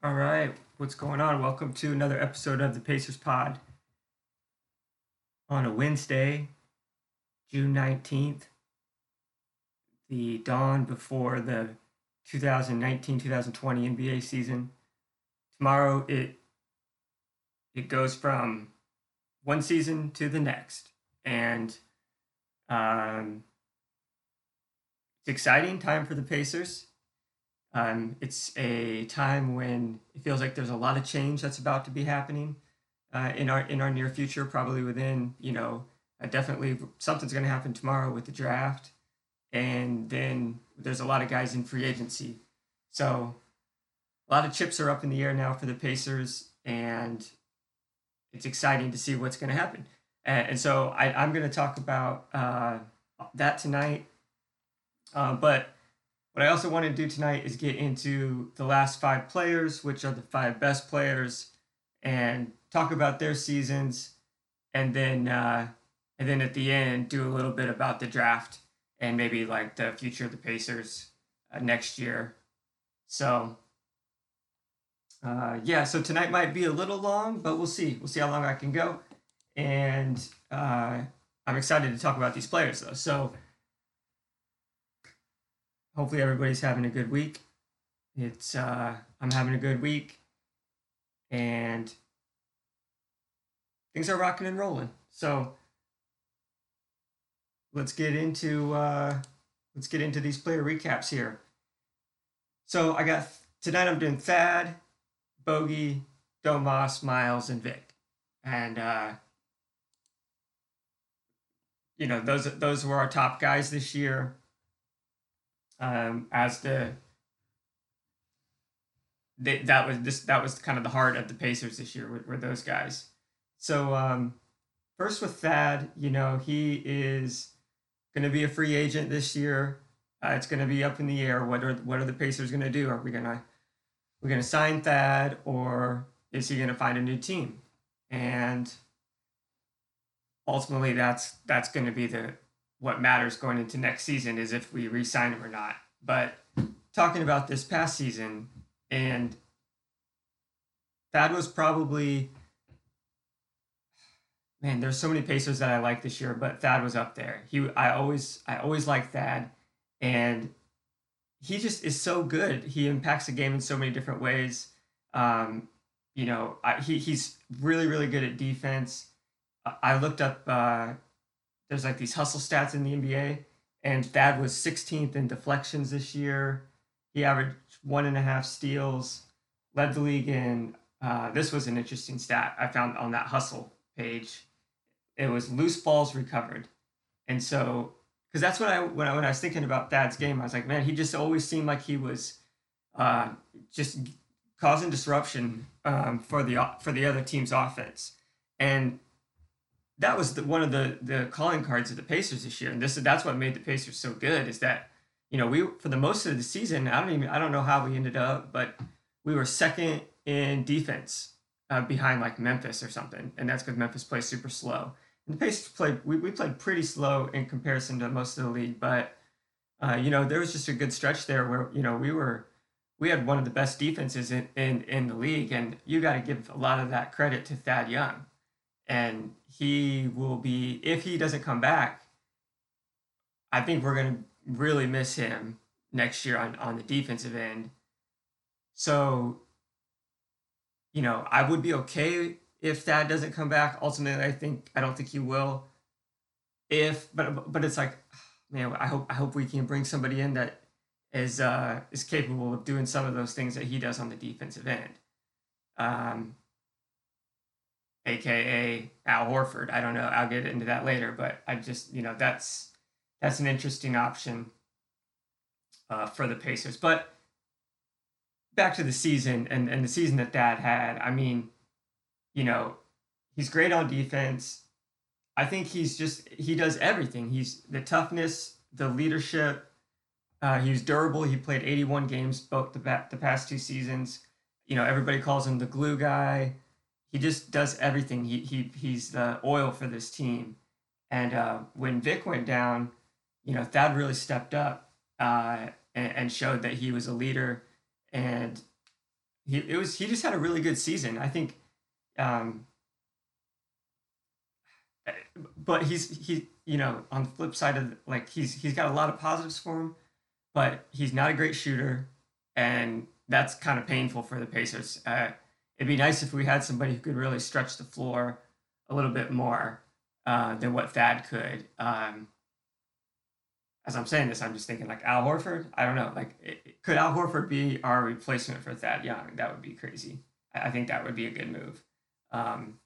All right, what's going on? Welcome to another episode of the Pacers Pod on a Wednesday, June 19th, the dawn before the 2019 2020 NBA season. Tomorrow, it it goes from one season to the next, and um, it's exciting time for the Pacers. Um, it's a time when it feels like there's a lot of change that's about to be happening uh, in our in our near future. Probably within you know uh, definitely something's going to happen tomorrow with the draft, and then there's a lot of guys in free agency. So a lot of chips are up in the air now for the Pacers, and it's exciting to see what's going to happen. And, and, so I, I'm going to talk about uh, that tonight, uh, but what I also want to do tonight is get into the last five players, which are the five best players, and talk about their seasons, and then uh, and then at the end do a little bit about the draft and maybe like the future of the Pacers uh, next year. So uh, yeah, so tonight might be a little long, but we'll see. We'll see how long I can go, and uh, I'm excited to talk about these players though. So hopefully everybody's having a good week. It's uh, I'm having a good week, and things are rocking and rolling. So let's get into uh, let's get into these player recaps here. So I got tonight. I'm doing Thad, Bogey, Domas, Miles, and Vic, and uh, you know those those were our top guys this year um, as the they, that was this that was kind of the heart of the Pacers this year were, were those guys. So um, first with Thad, you know he is going to be a free agent this year. Uh, it's going to be up in the air. What are what are the Pacers going to do? Are we gonna we're going to sign Thad or is he going to find a new team? And ultimately, that's that's going to be the what matters going into next season is if we re-sign him or not. But talking about this past season, and that was probably man. There's so many Pacers that I like this year, but Thad was up there. He, I always, I always liked Thad, and he just is so good. He impacts the game in so many different ways. Um, you know, I, he he's really really good at defense. I looked up uh, there's like these hustle stats in the NBA, and Thad was 16th in deflections this year. He averaged one and a half steals, led the league in. Uh, this was an interesting stat I found on that hustle page. It was loose balls recovered, and so because that's what I when I when I was thinking about Thad's game, I was like, man, he just always seemed like he was uh, just causing disruption um, for the for the other team's offense, and that was the, one of the the calling cards of the Pacers this year, and this that's what made the Pacers so good. Is that you know we for the most of the season, I don't even I don't know how we ended up, but we were second in defense uh, behind like Memphis or something, and that's because Memphis plays super slow. And the Pacers played we, we played pretty slow in comparison to most of the league, but uh, you know there was just a good stretch there where you know we were we had one of the best defenses in in, in the league, and you got to give a lot of that credit to Thad Young and he will be if he doesn't come back. I think we're going to really miss him next year on on the defensive end. So, you know, I would be okay if that doesn't come back. Ultimately, I think I don't think he will. If but but it's like, man, I hope I hope we can bring somebody in that is uh is capable of doing some of those things that he does on the defensive end. Um, aka Al Horford. I don't know. I'll get into that later, but I just you know that's that's an interesting option uh, for the Pacers. But back to the season and and the season that Thad had. I mean, you know, he's great on defense. I think he's just he does everything. He's the toughness, the leadership. Uh, he was durable. He played 81 games both the, the past two seasons. You know, everybody calls him the glue guy he just does everything. He he he's the oil for this team. And uh, when Vic went down, you know, Thad really stepped up uh, and, and, showed that he was a leader. And he it was he just had a really good season. I think, um, but he's he you know on the flip side of like he's he's got a lot of positives for him, but he's not a great shooter, and that's kind of painful for the Pacers. Uh, it'd be nice if we had somebody who could really stretch the floor a little bit more uh, than what Thad could. Um, as I'm saying this, I'm just thinking like Al Horford. I don't know. Like, it, could Al Horford be our replacement for Thad Young? That would be crazy. I, I think that would be a good move. Um,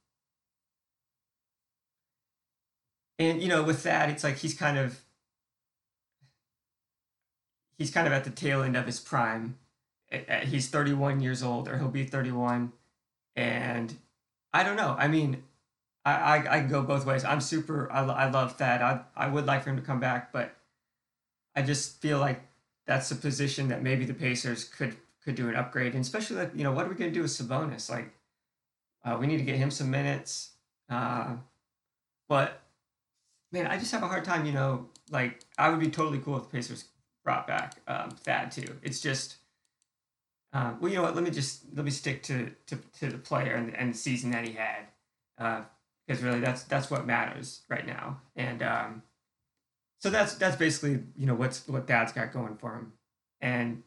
and you know, with that, it's like he's kind of he's kind of at the tail end of his prime. He's 31 years old, or he'll be 31, and I don't know. I mean, I I, I can go both ways. I'm super. I, I love Thad. I I would like for him to come back, but I just feel like that's a position that maybe the Pacers could could do an upgrade, and especially like you know what are we going to do with Sabonis? Like, uh, we need to get him some minutes. Uh, but man, I just have a hard time. You know, like I would be totally cool if the Pacers brought back um, Thad too. It's just. Uh, well, you know what? Let me just let me stick to to, to the player and, and the season that he had, because uh, really that's that's what matters right now. And um, so that's that's basically you know what's what Thad's got going for him, and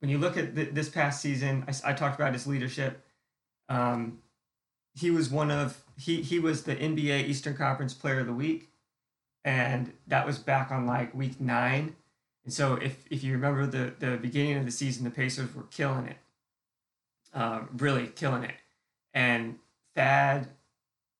when you look at the, this past season, I, I, talked about his leadership. Um, he was one of he he was the NBA Eastern Conference Player of the Week, and that was back on like week nine. And so if if you remember the the beginning of the season, the Pacers were killing it, uh, really killing it, and Thad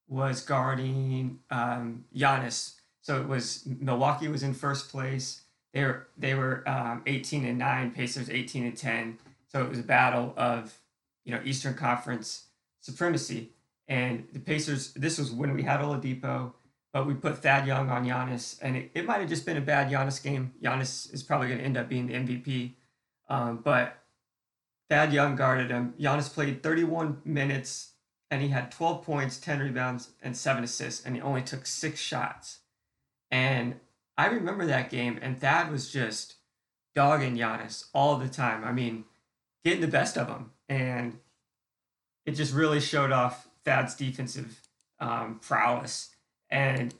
was guarding um, Giannis. So it was Milwaukee was in first place. They were they were um, 18 and nine. Pacers 18 and 10. So it was a battle of you know Eastern Conference supremacy. And the Pacers. This was when we had Oladipo, but we put Thad Young on Giannis, and it, it might have just been a bad Giannis game. Giannis is probably going to end up being the MVP, um, but Thad Young guarded him. Giannis played 31 minutes and he had 12 points, 10 rebounds, and seven assists, and he only took six shots. And I remember that game, and Thad was just dogging Giannis all the time. I mean, getting the best of him. And it just really showed off Thad's defensive um, prowess. And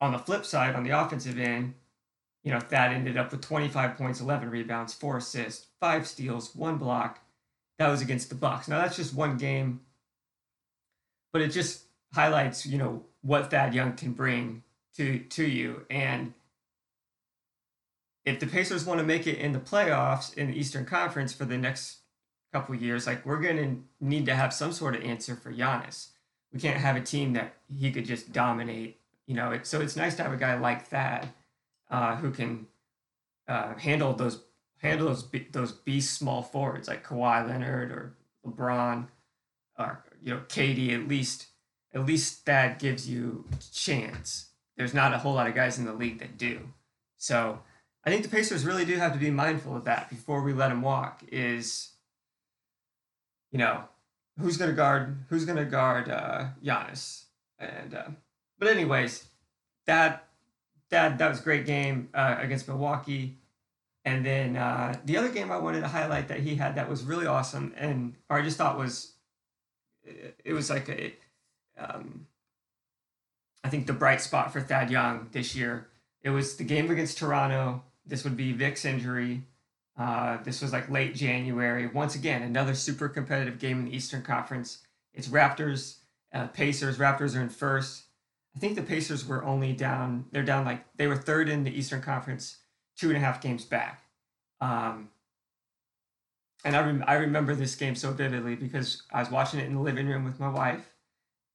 on the flip side, on the offensive end, you know, Thad ended up with 25 points, 11 rebounds, four assists, five steals, one block. That was against the Bucks. Now that's just one game but it just highlights you know what Thad Young can bring to to you and if the Pacers want to make it in the playoffs in the Eastern Conference for the next couple years, like we're going to need to have some sort of answer for Giannis. We can't have a team that he could just dominate, you know. It, so it's nice to have a guy like Thad uh, who can uh, handle those handle those those beast small forwards like Kawhi Leonard or LeBron or you know, KD at least at least that gives you chance. There's not a whole lot of guys in the league that do. So I think the Pacers really do have to be mindful of that before we let him walk. Is you know who's to guard who's to guard uh, Giannis and uh, but anyways that that that was a great game uh, against Milwaukee. And then uh, the other game I wanted to highlight that he had that was really awesome and or I just thought was it was like a, um, I think the bright spot for Thad Young this year. It was the game against Toronto. This would be Vic's injury. Uh, this was like late January. Once again, another super competitive game in the Eastern Conference. It's Raptors, uh, Pacers. Raptors are in first. I think the Pacers were only down. They're down like they were third in the Eastern Conference, two and a half games back. Um, and I, rem- I remember this game so vividly because I was watching it in the living room with my wife,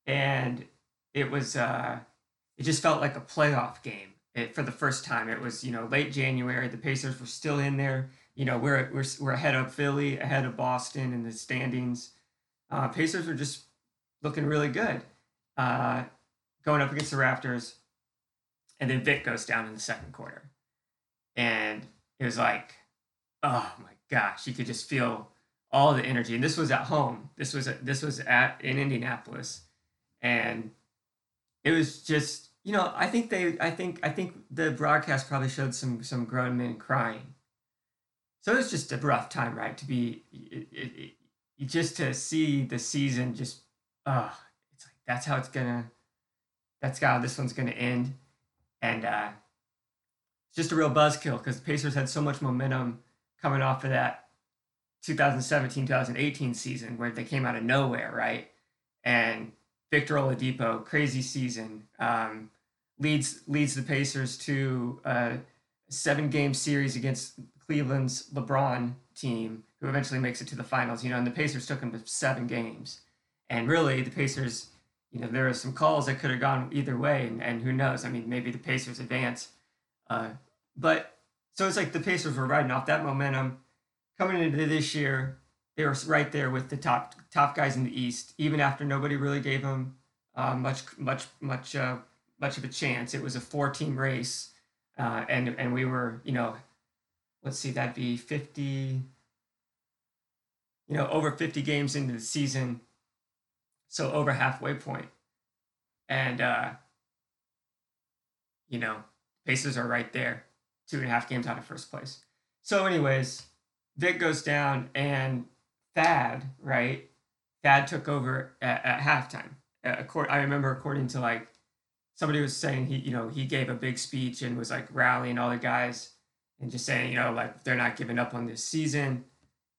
and it was uh, it just felt like a playoff game it, for the first time. It was you know late January, the Pacers were still in there. You know we're we're we're ahead of Philly, ahead of Boston in the standings. Uh, Pacers are just looking really good, uh, going up against the Raptors, and then Vic goes down in the second quarter, and it was like, oh my gosh, you could just feel all the energy. And this was at home. This was this was at in Indianapolis, and it was just you know I think they I think I think the broadcast probably showed some some grown men crying. So it's just a rough time, right? To be it, it, it, just to see the season just uh it's like that's how it's gonna that's how this one's gonna end, and uh, it's just a real buzzkill because the Pacers had so much momentum coming off of that 2017-2018 season where they came out of nowhere, right? And Victor Oladipo, crazy season, um, leads leads the Pacers to a seven game series against Cleveland's LeBron team, who eventually makes it to the finals. You know, and the Pacers took them to seven games, and really the Pacers, you know, there were some calls that could have gone either way, and, and who knows? I mean, maybe the Pacers advance, uh, but so it's like the Pacers were riding off that momentum coming into this year. They were right there with the top top guys in the East, even after nobody really gave them uh, much much much uh, much of a chance. It was a four team race, uh, and and we were you know, let's see, that'd be fifty. You know, over fifty games into the season, so over halfway point, and uh, you know, Pacers are right there, two and a half games out of first place. So, anyways, Vic goes down, and Thad, right? Thad took over at, at halftime. I remember according to like somebody was saying he, you know, he gave a big speech and was like rallying all the guys and just saying, you know, like they're not giving up on this season.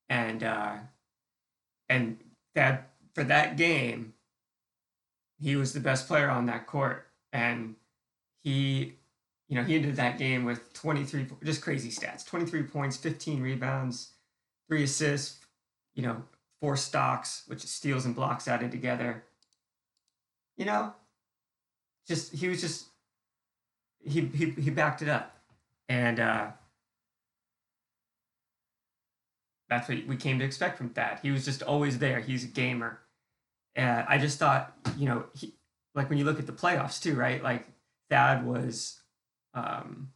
And uh and that for that game, he was the best player on that court. And he, you know, he ended that game with 23 just crazy stats. 23 points, 15 rebounds, three assists, you know, four stocks, which is steals and blocks added together. You know, just he was just he he he backed it up, and uh, that's what we came to expect from Thad. He was just always there. He's a gamer, and I just thought, you know, he like when you look at the playoffs too, right? Like Thad was. Um,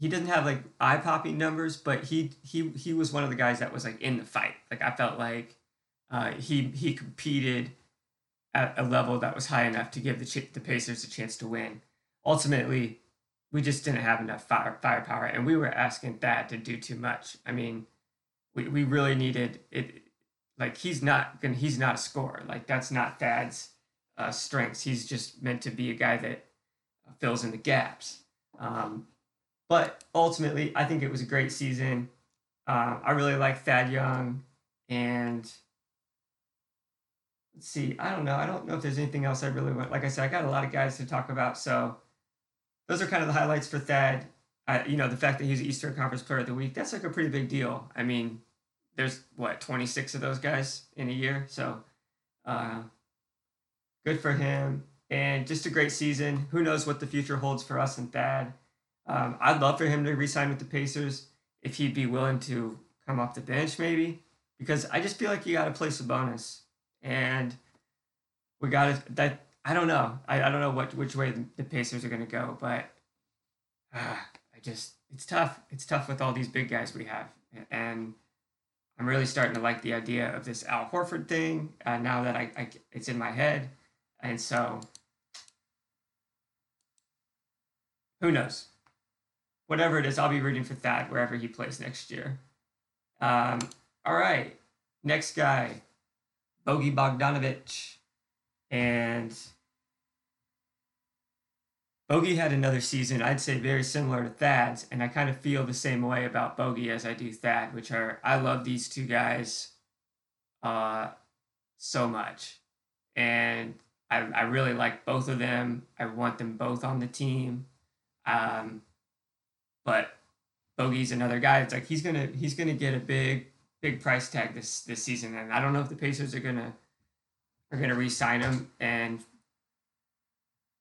he doesn't have like eye popping numbers, but he he he was one of the guys that was like in the fight. Like I felt like uh, he he competed at a level that was high enough to give the the Pacers a chance to win. Ultimately, we just didn't have enough fire, firepower, and we were asking Thad to do too much. I mean, we, we really needed it. Like he's not gonna he's not a scorer. Like that's not Thad's uh, strengths. He's just meant to be a guy that fills in the gaps. Um, but ultimately, I think it was a great season. Uh, I really like Thad Young, and let's see. I don't know. I don't know if there's anything else I really want. Like I said, I got a lot of guys to talk about. So those are kind of the highlights for Thad. I, you know, the fact that he's Eastern Conference Player of the Week, that's like a pretty big deal. I mean, there's what 26 of those guys in a year, so uh, good for him. And just a great season. Who knows what the future holds for us and Thad? Um, I'd love for him to resign with the Pacers if he'd be willing to come off the bench, maybe, because I just feel like you got to play bonus and we got to that. I don't know. I, I don't know what which way the, Pacers are going to go, but uh, I just it's tough. It's tough with all these big guys we have, and I'm really starting to like the idea of this Al Horford thing uh, now that I, I it's in my head, and so who knows? Whatever it is, I'll be rooting for Thad wherever he plays next year. Um, all right, next guy, Bogey Bogdanovich. And Bogey had another season, I'd say very similar to Thad's, and I kind of feel the same way about Bogey as I do Thad, which are I love these two guys uh so much. And I, I really like both of them. I want them both on the team. Um, but Bogey's another guy. It's like he's gonna he's gonna get a big big price tag this this season, and I don't know if the Pacers are gonna are gonna re-sign him. And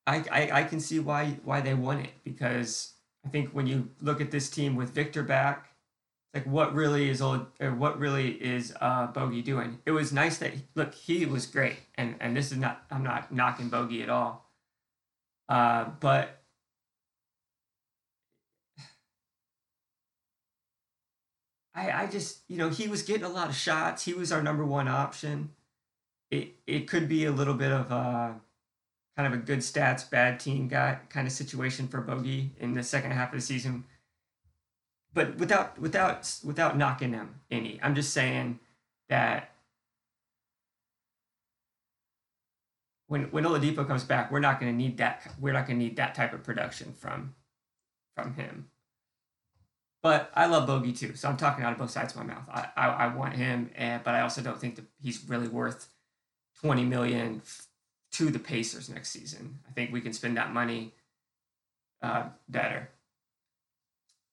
I, I I can see why why they won it because I think when you look at this team with Victor back, like what really is old or what really is uh, Bogey doing? It was nice that look he was great, and and this is not I'm not knocking Bogey at all, uh, but I, I just, you know, he was getting a lot of shots. He was our number one option. It it could be a little bit of a kind of a good stats, bad team guy kind of situation for Bogey in the second half of the season. but without without without knocking them any. I'm just saying that when when Oladipo comes back, we're not going to need that. We're not going to need that type of production from from him. But I love Bogey too, so I'm talking out of both sides of my mouth. I I, I want him, and but I also don't think that he's really worth twenty million to the Pacers next season. I think we can spend that money uh, better,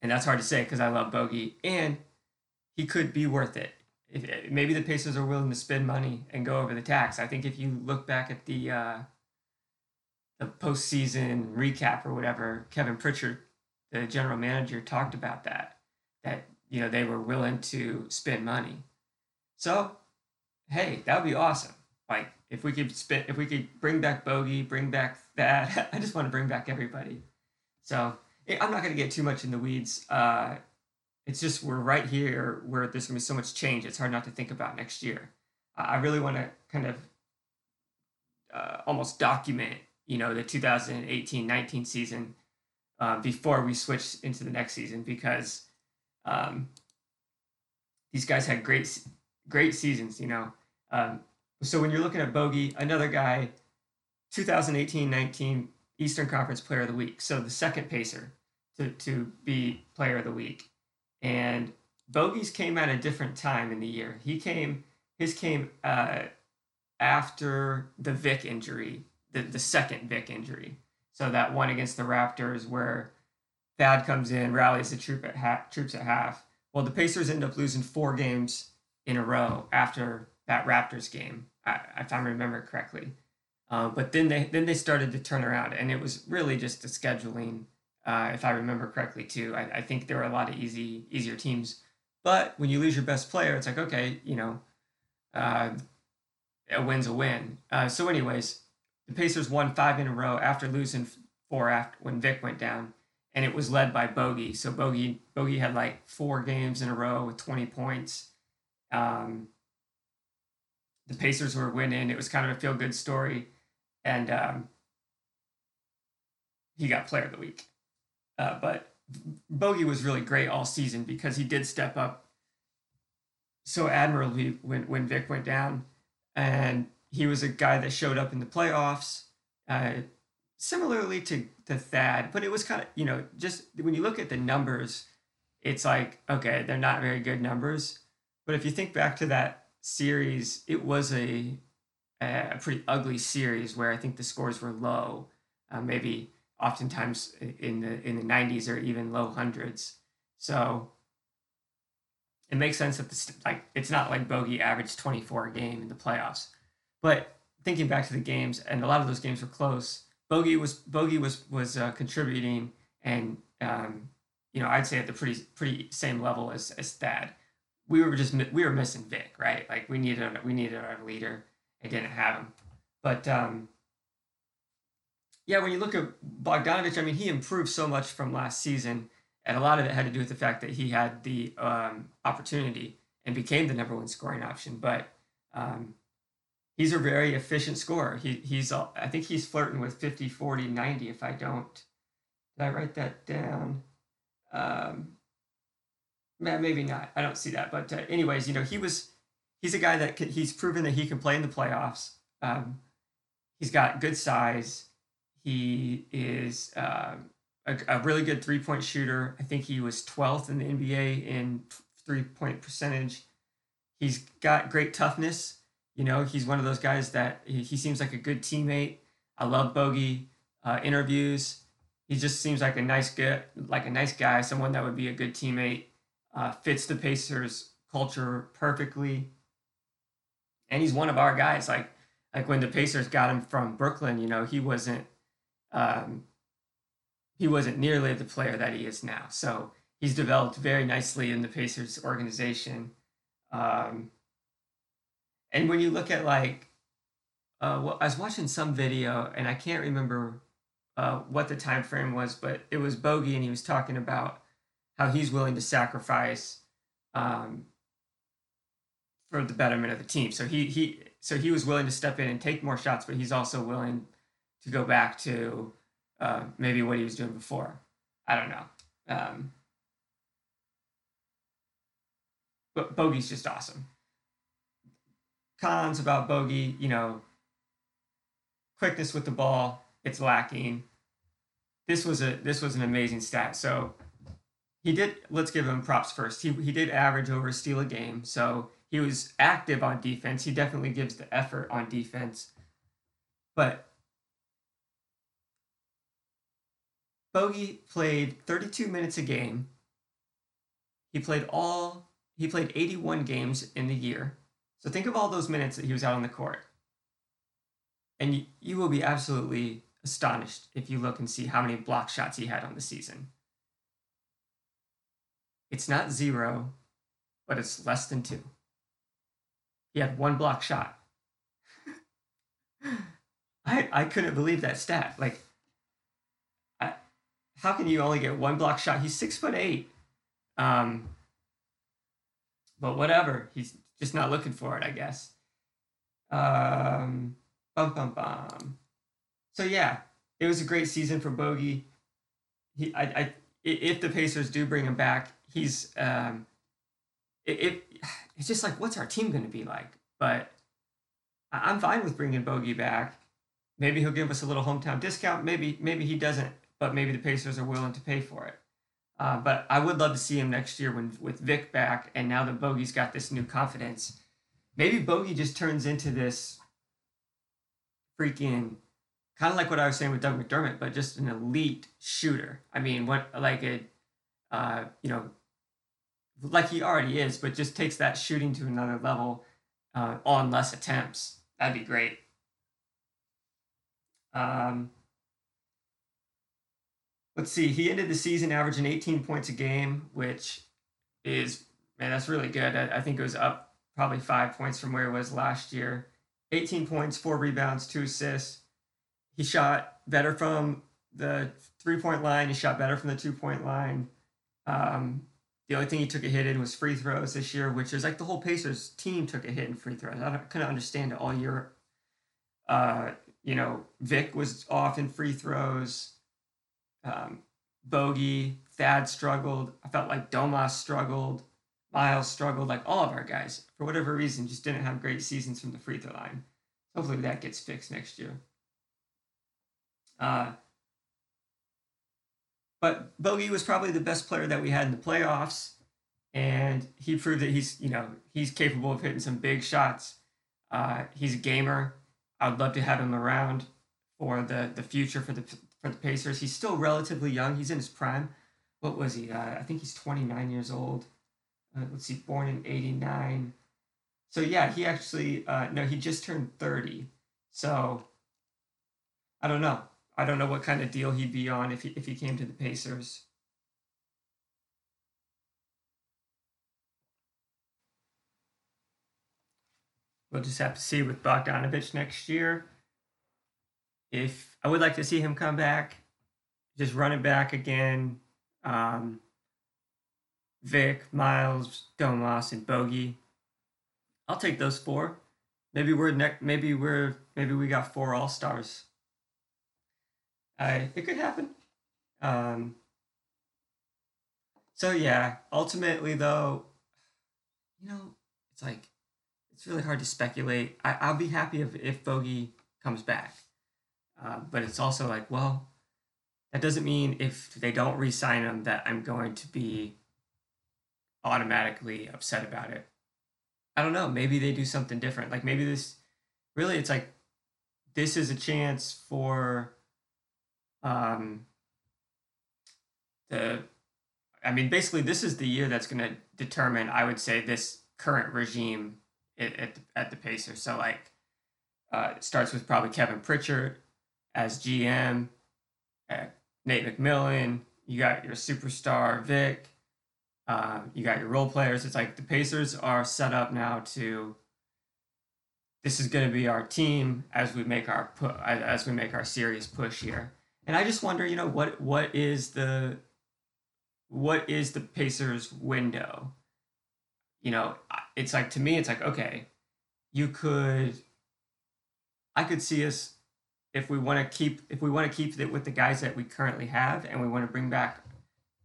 and that's hard to say because I love Bogey, and he could be worth it if, maybe the Pacers are willing to spend money and go over the tax. I think if you look back at the uh, the postseason recap or whatever, Kevin Pritchard, the general manager, talked about that. That you know they were willing to spend money. So, hey, that would be awesome. Like if we could spend, if we could bring back Bogey, bring back Thad. I just want to bring back everybody. So I'm not going to get too much in the weeds. Uh, it's just we're right here where there's going to be so much change. It's hard not to think about next year. I really want to kind of uh, almost document, you know, the 2018-19 season uh, before we switch into the next season because um, these guys had great, great seasons. You know, um, so when you're looking at Bogey, another guy, 2018-19 Eastern Conference Player of the Week, so the second pacer to to be Player of the Week and Bogey's came at a different time in the year. He came, his came uh, after the Vic injury, the, the second Vic injury. So that one against the Raptors where Thad comes in, rallies the troop at half, troops at half. Well, the Pacers end up losing four games in a row after that Raptors game, if I remember correctly. Uh, but then they then they started to turn around, and it was really just the scheduling uh, if I remember correctly too. I, I think there were a lot of easy easier teams, but when you lose your best player, it's like okay, you know, uh, a win's a win. Uh, so, anyways, the Pacers won five in a row after losing four after when Vic went down, and it was led by Bogey. So Bogey Bogey had like four games in a row with twenty points. Um, the Pacers were winning. It was kind of a feel good story, and um, he got Player of the Week. Uh, but Bogey was really great all season because he did step up so admirably when, when Vic went down. And he was a guy that showed up in the playoffs, uh, similarly to, to Thad. But it was kind of, you know, just when you look at the numbers, it's like, okay, they're not very good numbers. But if you think back to that series, it was a, a pretty ugly series where I think the scores were low. Uh, maybe oftentimes in the in the 90s or even low hundreds. So it makes sense that this like it's not like Bogey averaged 24 a game in the playoffs. But thinking back to the games, and a lot of those games were close. Bogey was Bogey was was uh, contributing, and um, you know I'd say at the pretty pretty same level as as Thad. We were just we were missing Vic, right? Like we needed we needed our leader and didn't have him. But um, yeah, when you look at Bogdanovich, I mean, he improved so much from last season, and a lot of it had to do with the fact that he had the um, opportunity and became the number one scoring option. But um, he's a very efficient scorer. He, he's, I think he's flirting with 50, 40, 90. If I don't, did I write that down? Um, maybe not. I don't see that. But uh, anyways, you know, he was, he's a guy that can, he's proven that he can play in the playoffs. Um, he's got good size he is uh, a, a, really good three point shooter. I think he was 12th in the NBA in three point percentage. He's got great toughness. You know, he's one of those guys that he, he seems like a good teammate. I love Bogey uh, interviews. He just seems like a nice guy, like a nice guy, someone that would be a good teammate. Uh, fits the Pacers culture perfectly, and he's one of our guys. Like like when the Pacers got him from Brooklyn, you know, he wasn't um, he wasn't nearly the player that he is now. So he's developed very nicely in the Pacers organization. Um, and when you look at like, uh, well, I was watching some video and I can't remember uh, what the time frame was, but it was Bogey and he was talking about how he's willing to sacrifice um, for the betterment of the team. So he he so he was willing to step in and take more shots, but he's also willing to go back to uh, maybe what he was doing before. I don't know. Um, but Bogey's just awesome. Cons about Bogey, you know, quickness with the ball, it's lacking. This was a this was an amazing stat. So he did let's give him props first. He he did average over steal a game. So he was active on defense. He definitely gives the effort on defense. But Bogey played 32 minutes a game. He played all he played 81 games in the year. So think of all those minutes that he was out on the court. And you, you will be absolutely astonished if you look and see how many block shots he had on the season. It's not zero, but it's less than two. He had one block shot. I I couldn't believe that stat. Like, I, how can you only get one block shot? He's six foot eight. Um, but whatever. He's just not looking for it, I guess. Um, bum bum bum. So yeah, it was a great season for Bogey. He, I, I, if the Pacers do bring him back, he's, um, it, it it's just like, what's our team going to be like? But I'm fine with bringing Bogey back. Maybe he'll give us a little hometown discount. Maybe, maybe he doesn't. But maybe the Pacers are willing to pay for it. Uh, but I would love to see him next year when with Vic back, and now that Bogey's got this new confidence. Maybe Bogey just turns into this freaking kind of like what I was saying with Doug McDermott, but just an elite shooter. I mean, what like a uh, you know, like he already is, but just takes that shooting to another level uh, on less attempts. That'd be great. Um, let's see. He ended the season averaging 18 points a game, which is man, that's really good. I, I think it was up probably five points from where it was last year. 18 points, four rebounds, two assists. He shot better from the three point line. He shot better from the two point line. Um, the only thing he took a hit in was free throws this year, which is like the whole Pacers team took a hit in free throws. I couldn't understand it all year. Uh, you know, Vic was off in free throws. Um, Bogey, Thad struggled. I felt like Domas struggled. Miles struggled. Like all of our guys, for whatever reason, just didn't have great seasons from the free throw line. Hopefully that gets fixed next year. Uh, but Bogey was probably the best player that we had in the playoffs, and he proved that he's you know he's capable of hitting some big shots. Uh, he's a gamer. I'd love to have him around for the the future for the for the Pacers. He's still relatively young. He's in his prime. What was he? Uh, I think he's 29 years old. Uh, let's see, born in 89. So yeah, he actually uh, no, he just turned 30. So I don't know. I don't know what kind of deal he'd be on if he if he came to the Pacers. We'll just have to see with Bogdanovich next year. If I would like to see him come back, just run it back again. Um, Vic, Miles, Domas, and Bogey. I'll take those four. Maybe we're next. Maybe we're maybe we got four All Stars. I it could happen. Um, so yeah, ultimately though, you know, it's like it's really hard to speculate. I, I'll be happy if if Bogey comes back, uh, but it's also like, well, that doesn't mean if they don't re-sign him that I'm going to be automatically upset about it. I don't know. Maybe they do something different. Like maybe this, really, it's like this is a chance for um, the I mean, basically, this is the year that's going to determine, I would say, this current regime at, at, the, at the Pacers. So, like, uh, it starts with probably Kevin Pritchard as GM, uh, Nate McMillan. You got your superstar Vic. Uh, you got your role players. It's like the Pacers are set up now to. This is going to be our team as we make our pu- as we make our serious push here. And I just wonder, you know, what what is the what is the Pacers window? You know, it's like to me, it's like okay, you could, I could see us if we want to keep if we want to keep it with the guys that we currently have, and we want to bring back,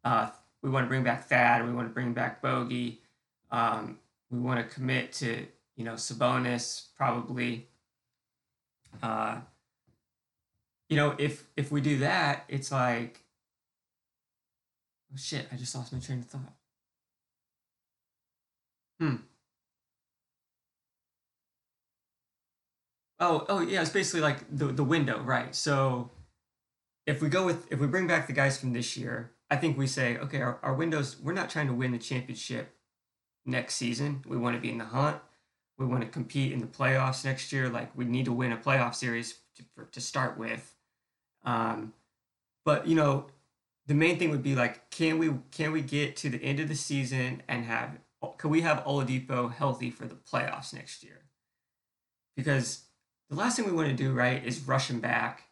uh, we want to bring back Thad, we want to bring back Bogey, Um, we want to commit to you know Sabonis probably. Uh, you know, if if we do that, it's like, oh shit! I just lost my train of thought. Hmm. Oh, oh yeah, it's basically like the the window, right? So if we go with if we bring back the guys from this year, I think we say, okay, our, our windows, we're not trying to win the championship next season. We want to be in the hunt. We want to compete in the playoffs next year. Like we need to win a playoff series to, for, to start with. Um, but you know, the main thing would be like, can we can we get to the end of the season and have can we have Oladipo healthy for the playoffs next year? Because the last thing we want to do, right, is rush him back.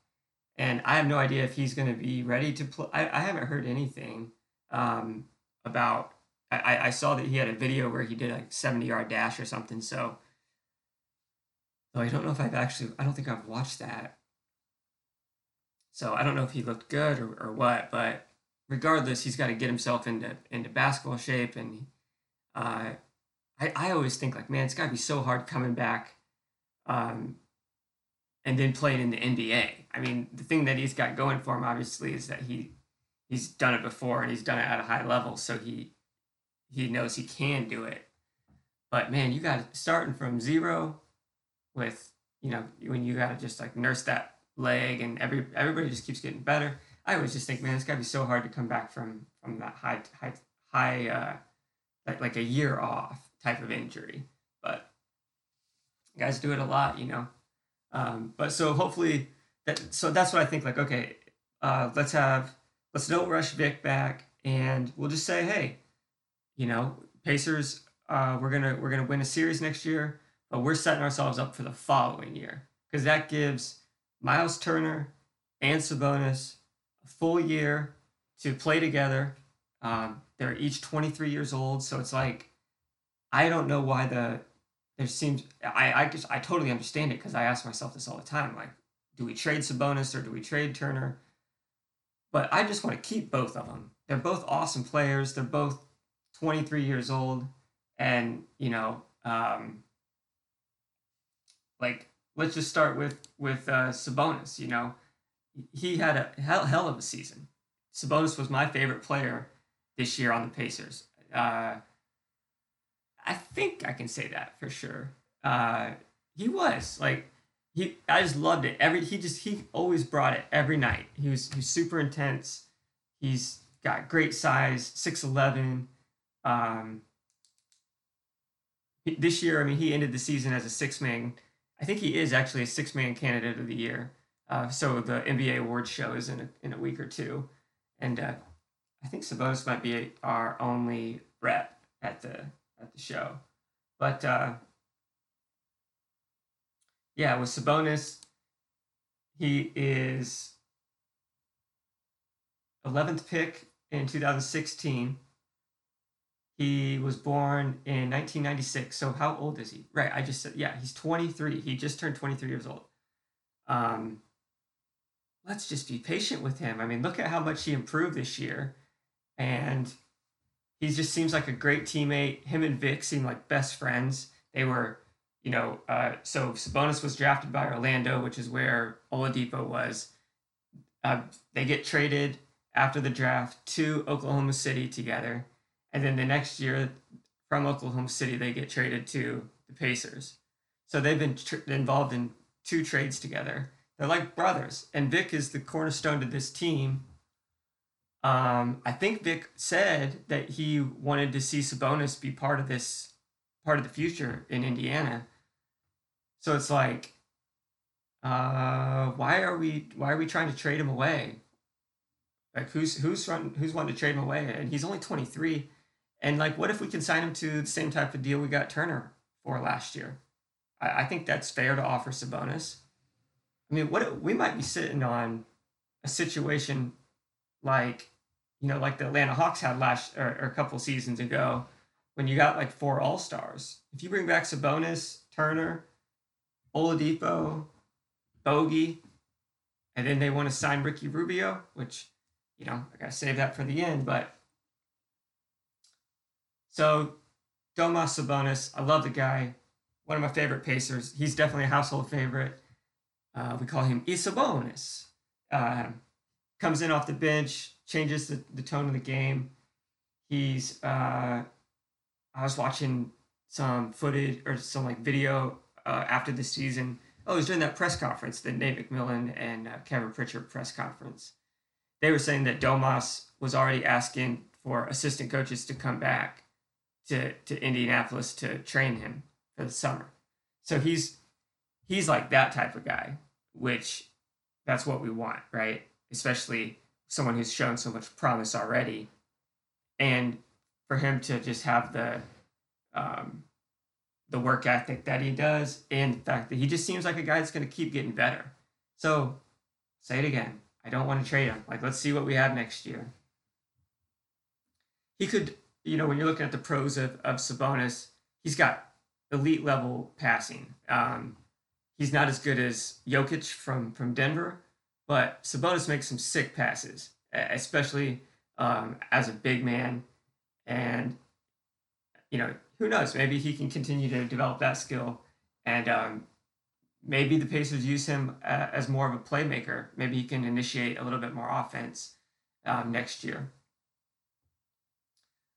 And I have no idea if he's going to be ready to play. I, I haven't heard anything um, about. I, I saw that he had a video where he did like 70 yard dash or something. So, though I don't know if I've actually, I don't think I've watched that. So I don't know if he looked good or, or what, but regardless, he's got to get himself into into basketball shape. And uh, I I always think like, man, it's got to be so hard coming back um, and then playing in the NBA. I mean, the thing that he's got going for him, obviously, is that he he's done it before and he's done it at a high level, so he he knows he can do it. But man, you got starting from zero with you know when you got to just like nurse that leg and every everybody just keeps getting better. I always just think, man, it's got to be so hard to come back from from that high high high uh, like like a year off type of injury. But guys do it a lot, you know. Um, but so hopefully that so that's what I think. Like, okay, uh, let's have let's don't rush Vic back, and we'll just say, hey, you know, Pacers, uh, we're gonna we're gonna win a series next year, but we're setting ourselves up for the following year because that gives Miles Turner and Sabonis a full year to play together. Um, they're each 23 years old, so it's like I don't know why the there seems I I just I totally understand it because I ask myself this all the time. Like, do we trade Sabonis or do we trade Turner? But I just want to keep both of them. They're both awesome players. They're both 23 years old, and you know, um, like let's just start with with uh, Sabonis. You know, he had a hell hell of a season. Sabonis was my favorite player this year on the Pacers. Uh, I think I can say that for sure. Uh, he was like he. I just loved it. Every he just he always brought it every night. He was he's super intense. He's got great size, six eleven. Um, this year, I mean, he ended the season as a six man. I think he is actually a six man candidate of the year. Uh, so the NBA awards show is in a, in a week or two, and uh, I think Sabonis might be our only rep at the at the show. But uh, yeah, with Sabonis, he is 11th pick in 2016. He was born in 1996. So how old is he? Right, I just said yeah, he's 23. He just turned 23 years old. Um, let's just be patient with him. I mean, look at how much he improved this year, and he just seems like a great teammate. Him and Vic seem like best friends. They were, you know, uh, so Sabonis was drafted by Orlando, which is where Oladipo was. Uh, they get traded after the draft to Oklahoma City together, and then the next year, from Oklahoma City, they get traded to the Pacers. So they've been tr- involved in two trades together. They're like brothers, and Vic is the cornerstone to this team um, I think Vic said that he wanted to see Sabonis be part of this, part of the future in Indiana. So it's like, uh, why are we why are we trying to trade him away? Like who's who's run, who's wanting to trade him away? And he's only twenty three. And like, what if we can sign him to the same type of deal we got Turner for last year? I, I think that's fair to offer Sabonis. I mean, what we might be sitting on a situation like you know like the Atlanta Hawks had last or, or a couple seasons ago when you got like four All Stars. If you bring back Sabonis, Turner, Oladipo, Bogey, and then they want to sign Ricky Rubio, which you know I gotta save that for the end, but so Domas Sabonis, I love the guy. One of my favorite Pacers. He's definitely a household favorite. Uh, we call him Isabonis. Uh, comes in off the bench, changes the, the tone of the game. He's, uh, I was watching some footage or some like video uh, after the season. Oh, it was during that press conference, the Nate McMillan and uh, Kevin Pritchard press conference. They were saying that Domas was already asking for assistant coaches to come back to, to Indianapolis to train him for the summer. So he's he's like that type of guy, which that's what we want, right? Especially someone who's shown so much promise already. And for him to just have the um, the work ethic that he does and the fact that he just seems like a guy that's going to keep getting better. So, say it again. I don't want to trade him. Like, let's see what we have next year. He could, you know, when you're looking at the pros of, of Sabonis, he's got elite level passing. Um, he's not as good as Jokic from, from Denver, but Sabonis makes some sick passes, especially um, as a big man. And, you know, who knows? Maybe he can continue to develop that skill, and um, maybe the Pacers use him uh, as more of a playmaker. Maybe he can initiate a little bit more offense um, next year.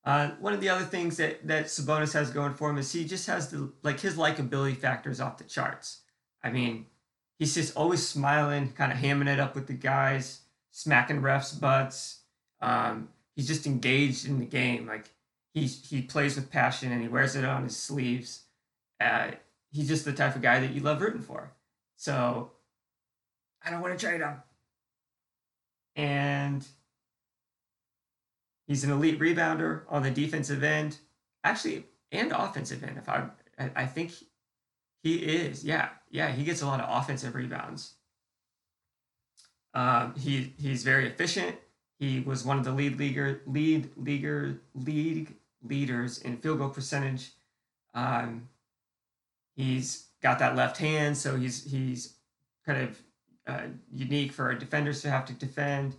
Uh, one of the other things that that Sabonis has going for him is he just has the like his likability factors off the charts. I mean, he's just always smiling, kind of hamming it up with the guys, smacking refs' butts. Um, he's just engaged in the game. Like he he plays with passion and he wears it on his sleeves. Uh, he's just the type of guy that you love rooting for. So I don't want to trade him. And he's an elite rebounder on the defensive end, actually, and offensive end. If I I, think he is, yeah, yeah, he gets a lot of offensive rebounds. Um, he he's very efficient. He was one of the lead leaguer lead leaguer league leaders in field goal percentage. Um, he's got that left hand, so he's he's kind of uh, unique for defenders to have to defend.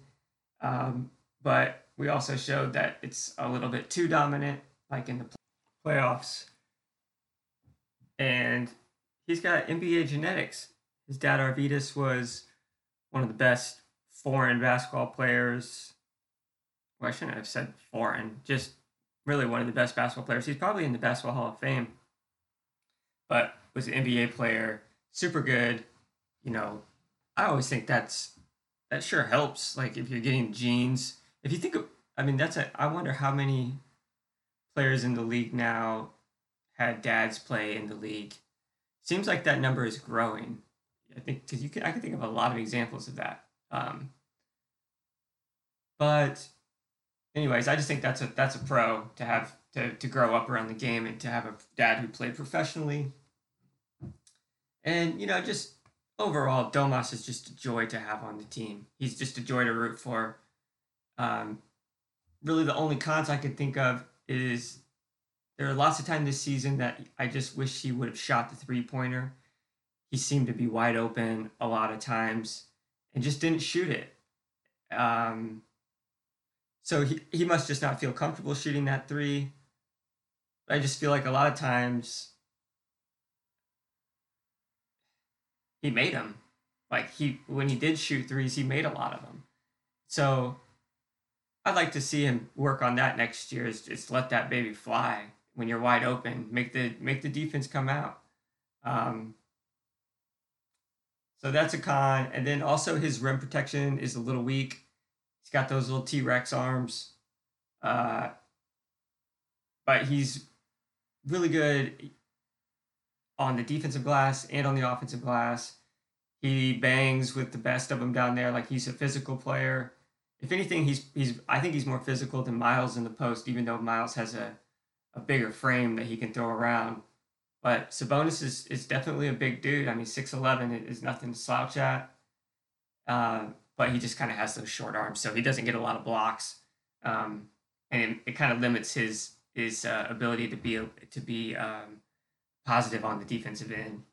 Um, but we also showed that it's a little bit too dominant, like in the playoffs. And he's got NBA genetics. His dad Arvydas, was one of the best foreign basketball players. Well, I shouldn't have said foreign, just really one of the best basketball players. He's probably in the Basketball Hall of Fame, but was an NBA player, super good. You know, I always think that's that sure helps. Like if you're getting genes, if you think of, I mean, that's a. I wonder how many players in the league now had dads play in the league. Seems like that number is growing. I think because you can, I can think of a lot of examples of that. Um, but anyways, I just think that's a that's a pro to have to to grow up around the game and to have a dad who played professionally. And you know, just overall, Domas is just a joy to have on the team. He's just a joy to root for. Um, really, the only cons I could think of is there are lots of time this season that I just wish he would have shot the three pointer. He seemed to be wide open a lot of times and just didn't shoot it. Um, so he, he must just not feel comfortable shooting that three. I just feel like a lot of times he made them. Like he when he did shoot threes, he made a lot of them. So I'd like to see him work on that next year. Is just let that baby fly when you're wide open. Make the make the defense come out. Um, so that's a con, and then also his rim protection is a little weak He's got those little T Rex arms. Uh, but he's really good on the defensive glass and on the offensive glass. He bangs with the best of them down there. Like he's a physical player. If anything, he's he's I think he's more physical than Miles in the post, even though Miles has a, a bigger frame that he can throw around. But Sabonis is, is definitely a big dude. I mean, 6'11 is nothing to slouch at. Uh, but he just kind of has those short arms, so he doesn't get a lot of blocks, um, and it, it kind of limits his his uh, ability to be to be um, positive on the defensive end.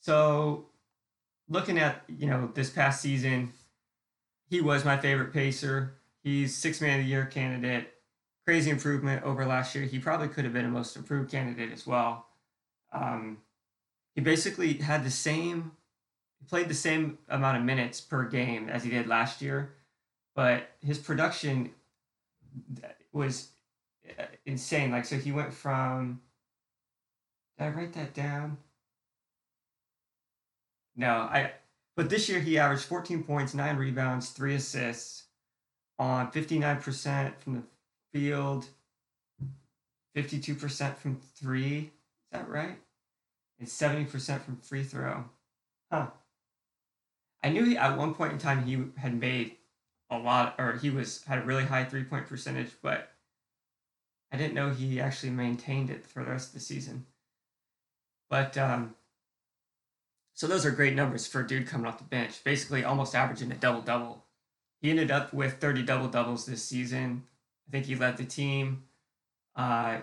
So, looking at you know this past season, he was my favorite pacer. He's six man of the year candidate. crazy improvement over last year. He probably could have been a most improved candidate as well. Um, he basically had the same, he played the same amount of minutes per game as he did last year, but his production was uh, insane. Like, so he went from, did I write that down? No, I, but this year he averaged 14 points, nine rebounds, three assists on 59% from the field, 52% from three. Is that right? And 70% from free throw. Huh. I knew he, at one point in time he had made a lot, or he was had a really high three point percentage, but I didn't know he actually maintained it for the rest of the season. But um, so those are great numbers for a dude coming off the bench, basically almost averaging a double double. He ended up with 30 double doubles this season. I think he led the team. Uh,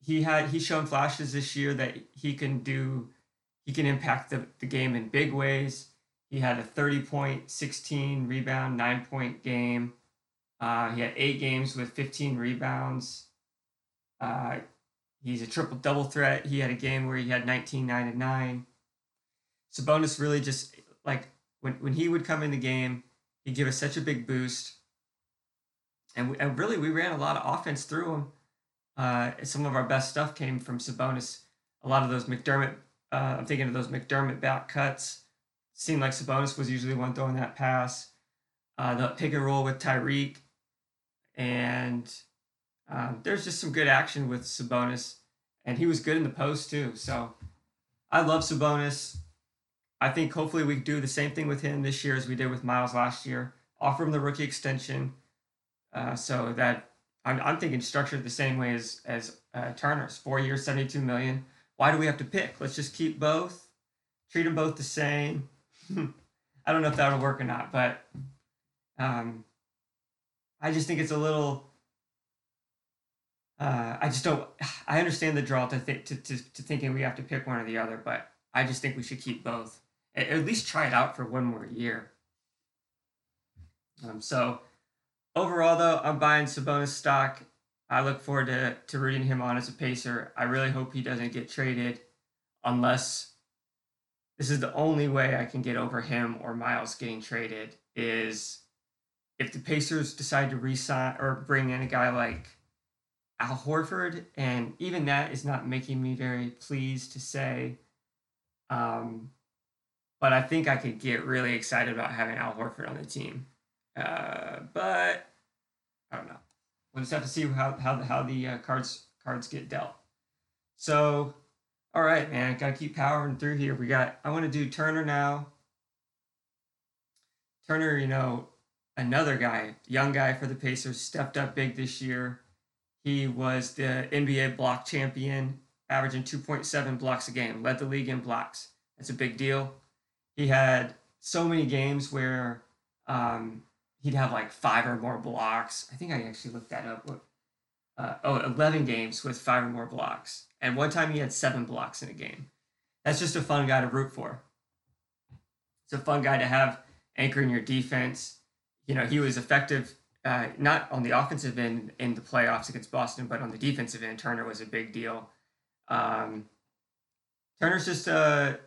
he had he's shown flashes this year that he can do he can impact the, the game in big ways. He had a 30 point, 16 rebound, nine point game. Uh, he had eight games with 15 rebounds. Uh, he's a triple double threat. He had a game where he had 19, 9, and 9. Sabonis really just like when, when he would come in the game, he'd give us such a big boost. And, we, and really, we ran a lot of offense through him. Uh, some of our best stuff came from Sabonis. A lot of those McDermott, uh, I'm thinking of those McDermott back cuts. Seemed like Sabonis was usually one throwing that pass. Uh, the pick and roll with Tyreke. And um, there's just some good action with Sabonis. And he was good in the post, too. So I love Sabonis. I think hopefully we do the same thing with him this year as we did with Miles last year. Offer him the rookie extension, uh, so that I'm, I'm thinking structured the same way as as uh, Turner's four years, seventy two million. Why do we have to pick? Let's just keep both, treat them both the same. I don't know if that'll work or not, but um, I just think it's a little. Uh, I just don't. I understand the draw to, th- to, to to thinking we have to pick one or the other, but I just think we should keep both at least try it out for one more year. Um, so overall, though, I'm buying Sabonis stock. I look forward to, to rooting him on as a pacer. I really hope he doesn't get traded unless this is the only way I can get over him or Miles getting traded is if the Pacers decide to resign or bring in a guy like Al Horford, and even that is not making me very pleased to say. Um, but I think I could get really excited about having Al Horford on the team. Uh, but I don't know. We'll just have to see how how how the uh, cards cards get dealt. So, all right, man, gotta keep powering through here. We got. I want to do Turner now. Turner, you know, another guy, young guy for the Pacers, stepped up big this year. He was the NBA block champion, averaging 2.7 blocks a game, led the league in blocks. That's a big deal he had so many games where um, he'd have like five or more blocks. I think I actually looked that up. Uh, oh, 11 games with five or more blocks. And one time he had seven blocks in a game. That's just a fun guy to root for. It's a fun guy to have anchoring your defense. You know, he was effective uh, not on the offensive end in the playoffs against Boston, but on the defensive end, Turner was a big deal. Um, Turner's just a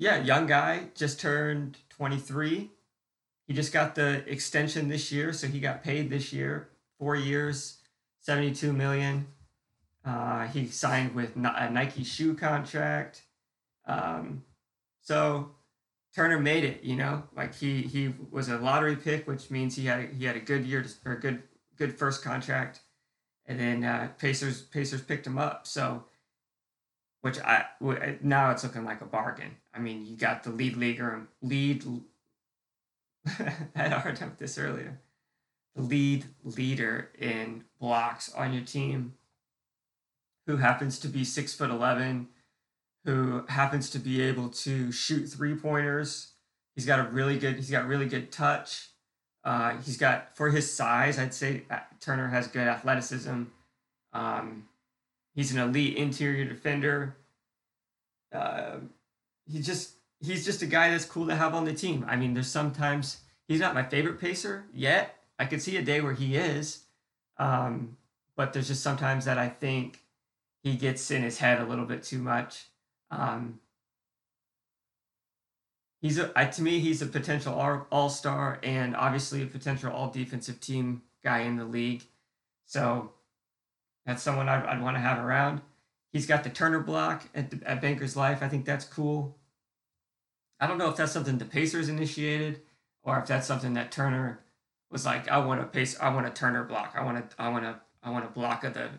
yeah, young guy, just turned 23. He just got the extension this year, so he got paid this year, four years, 72 million. Uh, he signed with a Nike shoe contract. Um, so Turner made it, you know, like he he was a lottery pick, which means he had a, he had a good year to, or a good good first contract, and then uh, Pacers Pacers picked him up. So which I now it's looking like a bargain. I mean, you got the lead leaguer, and lead. I had a hard time with this earlier. The lead leader in blocks on your team, who happens to be six foot eleven, who happens to be able to shoot three pointers. He's got a really good. He's got really good touch. Uh, he's got for his size, I'd say uh, Turner has good athleticism. Um, He's an elite interior defender. Uh, he just he's just a guy that's cool to have on the team. I mean, there's sometimes he's not my favorite pacer yet. I could see a day where he is. Um, but there's just sometimes that I think he gets in his head a little bit too much. Um, he's a I, to me he's a potential all star and obviously a potential all defensive team guy in the league. So that's someone I'd, I'd want to have around. He's got the Turner block at, the, at Banker's Life. I think that's cool. I don't know if that's something the Pacers initiated or if that's something that Turner was like, I want a pace, I want a Turner block. I want to, I want to, I want a block of the,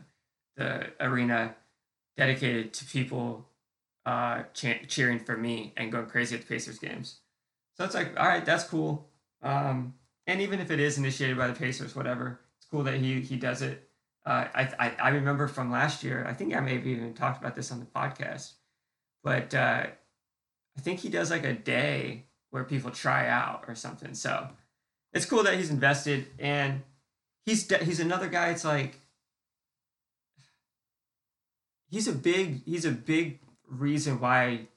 the arena dedicated to people uh, cheering for me and going crazy at the Pacers games. So it's like, all right, that's cool. Um, and even if it is initiated by the Pacers, whatever, it's cool that he he does it. Uh, I, I I remember from last year. I think I may have even talked about this on the podcast, but uh, I think he does like a day where people try out or something. So it's cool that he's invested and he's de- he's another guy. It's like he's a big he's a big reason why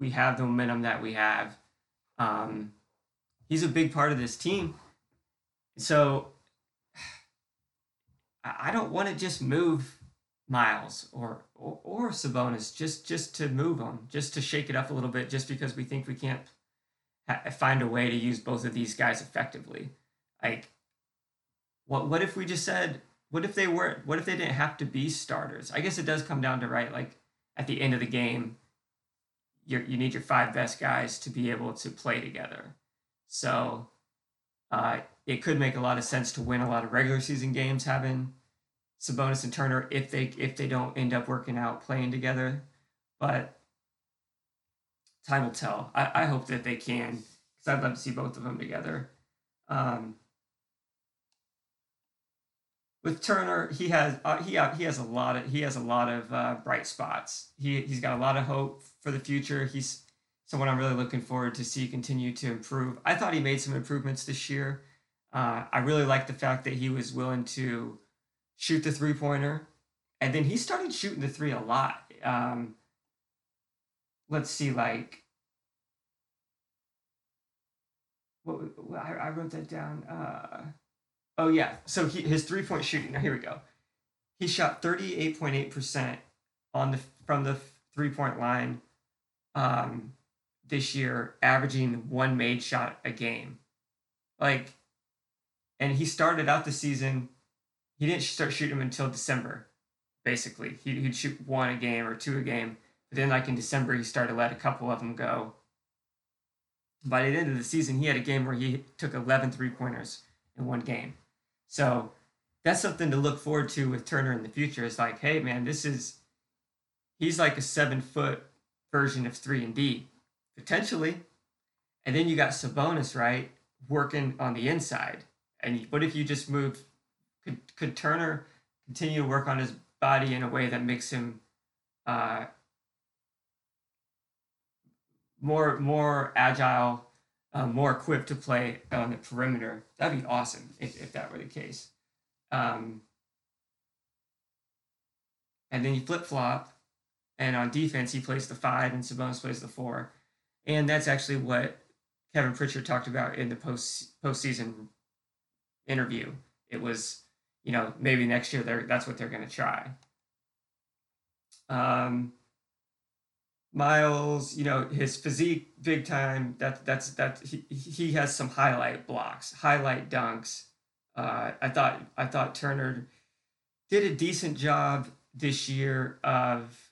we have the momentum that we have. Um, he's a big part of this team. So I don't want to just move Miles or, or or Sabonis just just to move them, just to shake it up a little bit, just because we think we can't ha- find a way to use both of these guys effectively. Like, what what if we just said, what if they weren't? What if they didn't have to be starters? I guess it does come down to right, like at the end of the game, you you need your five best guys to be able to play together. So uh, it could make a lot of sense to win a lot of regular season games having Sabonis and Turner if they if they don't end up working out playing together. But time will tell. I, I hope that they can because I'd love to see both of them together. Um, with Turner, he has uh, he uh, he has a lot of he has a lot of uh, bright spots. He he's got a lot of hope for the future. He's someone I'm really looking forward to see continue to improve. I thought he made some improvements this year. Uh, I really like the fact that he was willing to shoot the three pointer, and then he started shooting the three a lot. Um, let's see, like what, I, I wrote that down. Uh, Oh yeah. So he, his three point shooting. Now here we go. He shot thirty eight point eight percent on the from the three point line um, this year, averaging one made shot a game. Like, and he started out the season. He didn't start shooting them until December. Basically, he, he'd shoot one a game or two a game. But then, like in December, he started to let a couple of them go. By the end of the season, he had a game where he took 11 three pointers in one game. So that's something to look forward to with Turner in the future. Is like, hey man, this is he's like a seven foot version of three and D potentially, and then you got Sabonis right working on the inside. And what if you just move? Could could Turner continue to work on his body in a way that makes him uh, more more agile um, more equipped to play on the perimeter. That'd be awesome if, if that were the case. Um, and then you flip flop, and on defense he plays the five, and Sabonis plays the four, and that's actually what Kevin Pritchard talked about in the post postseason interview. It was, you know, maybe next year they're that's what they're going to try. Um, Miles, you know, his physique big time. That that's that he he has some highlight blocks, highlight dunks. Uh, I thought I thought Turner did a decent job this year of.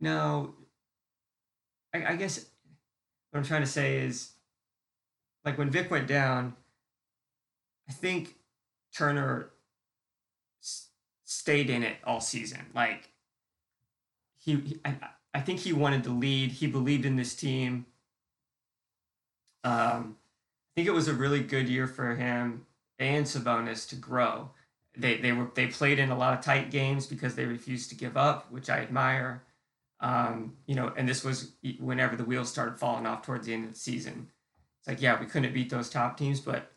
No, I, I guess what I'm trying to say is, like when Vic went down, I think Turner stayed in it all season. Like he, he I, I think he wanted to lead. He believed in this team. Um, I think it was a really good year for him and Sabonis to grow. They they were they played in a lot of tight games because they refused to give up, which I admire. Um, you know, and this was whenever the wheels started falling off towards the end of the season. It's like, yeah, we couldn't beat those top teams, but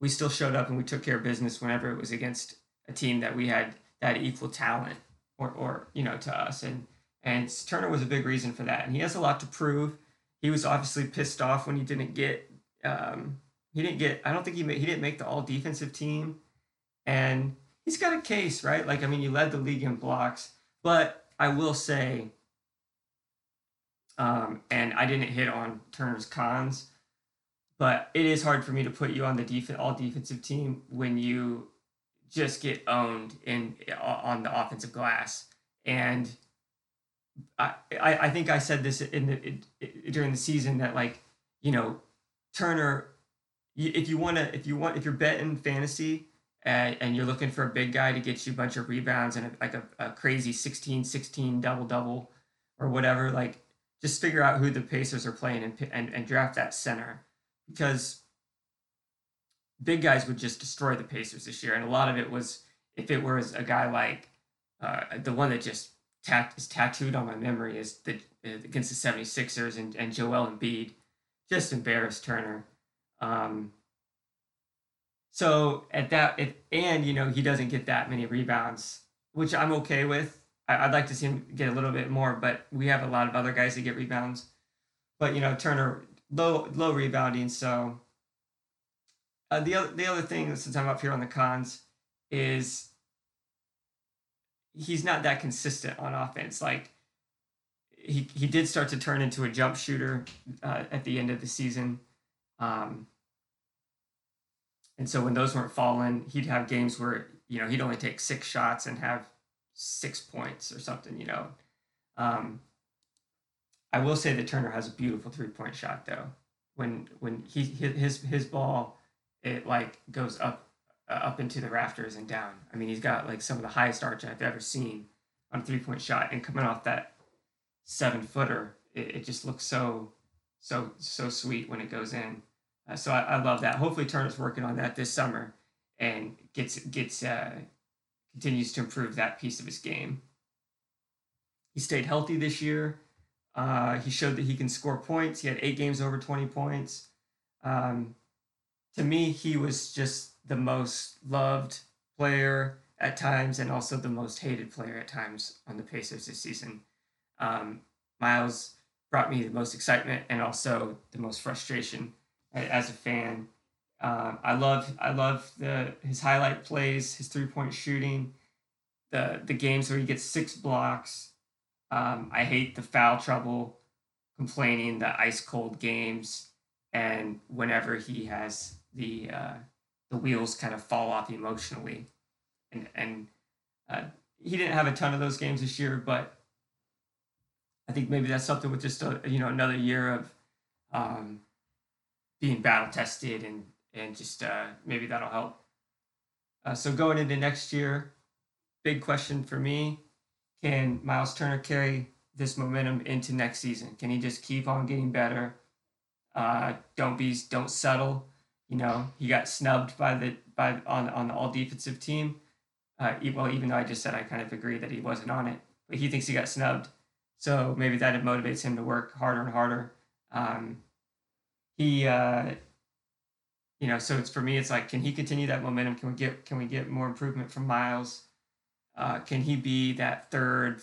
we still showed up and we took care of business whenever it was against a team that we had that equal talent or, or you know to us and and Turner was a big reason for that and he has a lot to prove he was obviously pissed off when he didn't get um, he didn't get. I don't think he made, he didn't make the all defensive team, and he's got a case, right? Like I mean, he led the league in blocks, but I will say, um, and I didn't hit on Turner's cons, but it is hard for me to put you on the def- all defensive team when you just get owned in on the offensive glass. And I, I think I said this in the during the season that like you know Turner if you want to if you want if you're betting fantasy and, and you're looking for a big guy to get you a bunch of rebounds and a, like a, a crazy 16 16 double double or whatever like just figure out who the Pacers are playing and, and, and draft that center because big guys would just destroy the Pacers this year and a lot of it was if it was a guy like uh, the one that just tat- is tattooed on my memory is the uh, against the 76ers and, and Joel Embiid just embarrassed Turner. Um, so at that, if, and you know he doesn't get that many rebounds, which I'm okay with. I, would like to see him get a little bit more, but we have a lot of other guys that get rebounds. But you know Turner low low rebounding. So uh, the other the other thing since I'm up here on the cons is he's not that consistent on offense. Like he he did start to turn into a jump shooter uh, at the end of the season. Um, and so when those weren't falling, he'd have games where you know he'd only take six shots and have six points or something. You know, um, I will say that Turner has a beautiful three point shot though. When when he his his ball it like goes up uh, up into the rafters and down. I mean, he's got like some of the highest arch I've ever seen on a three point shot, and coming off that seven footer, it, it just looks so so so sweet when it goes in. Uh, so I, I love that. Hopefully, Turner's working on that this summer and gets gets uh, continues to improve that piece of his game. He stayed healthy this year. Uh, he showed that he can score points. He had eight games over 20 points. Um, to me, he was just the most loved player at times and also the most hated player at times on the Pacers this season. Um, Miles brought me the most excitement and also the most frustration as a fan. Um, I love I love the his highlight plays, his three point shooting, the the games where he gets six blocks. Um, I hate the foul trouble, complaining, the ice cold games, and whenever he has the uh, the wheels kind of fall off emotionally. And and uh, he didn't have a ton of those games this year, but I think maybe that's something with just a, you know another year of um, being battle tested and and just uh, maybe that'll help. Uh, so going into next year, big question for me: Can Miles Turner carry this momentum into next season? Can he just keep on getting better? Uh, don't be don't settle you know, he got snubbed by the by on on the all defensive team. Uh, well, even though I just said I kind of agree that he wasn't on it, but he thinks he got snubbed. So maybe that motivates him to work harder and harder. Um, he, uh, you know, so it's for me. It's like, can he continue that momentum? Can we get can we get more improvement from Miles? Uh, can he be that third,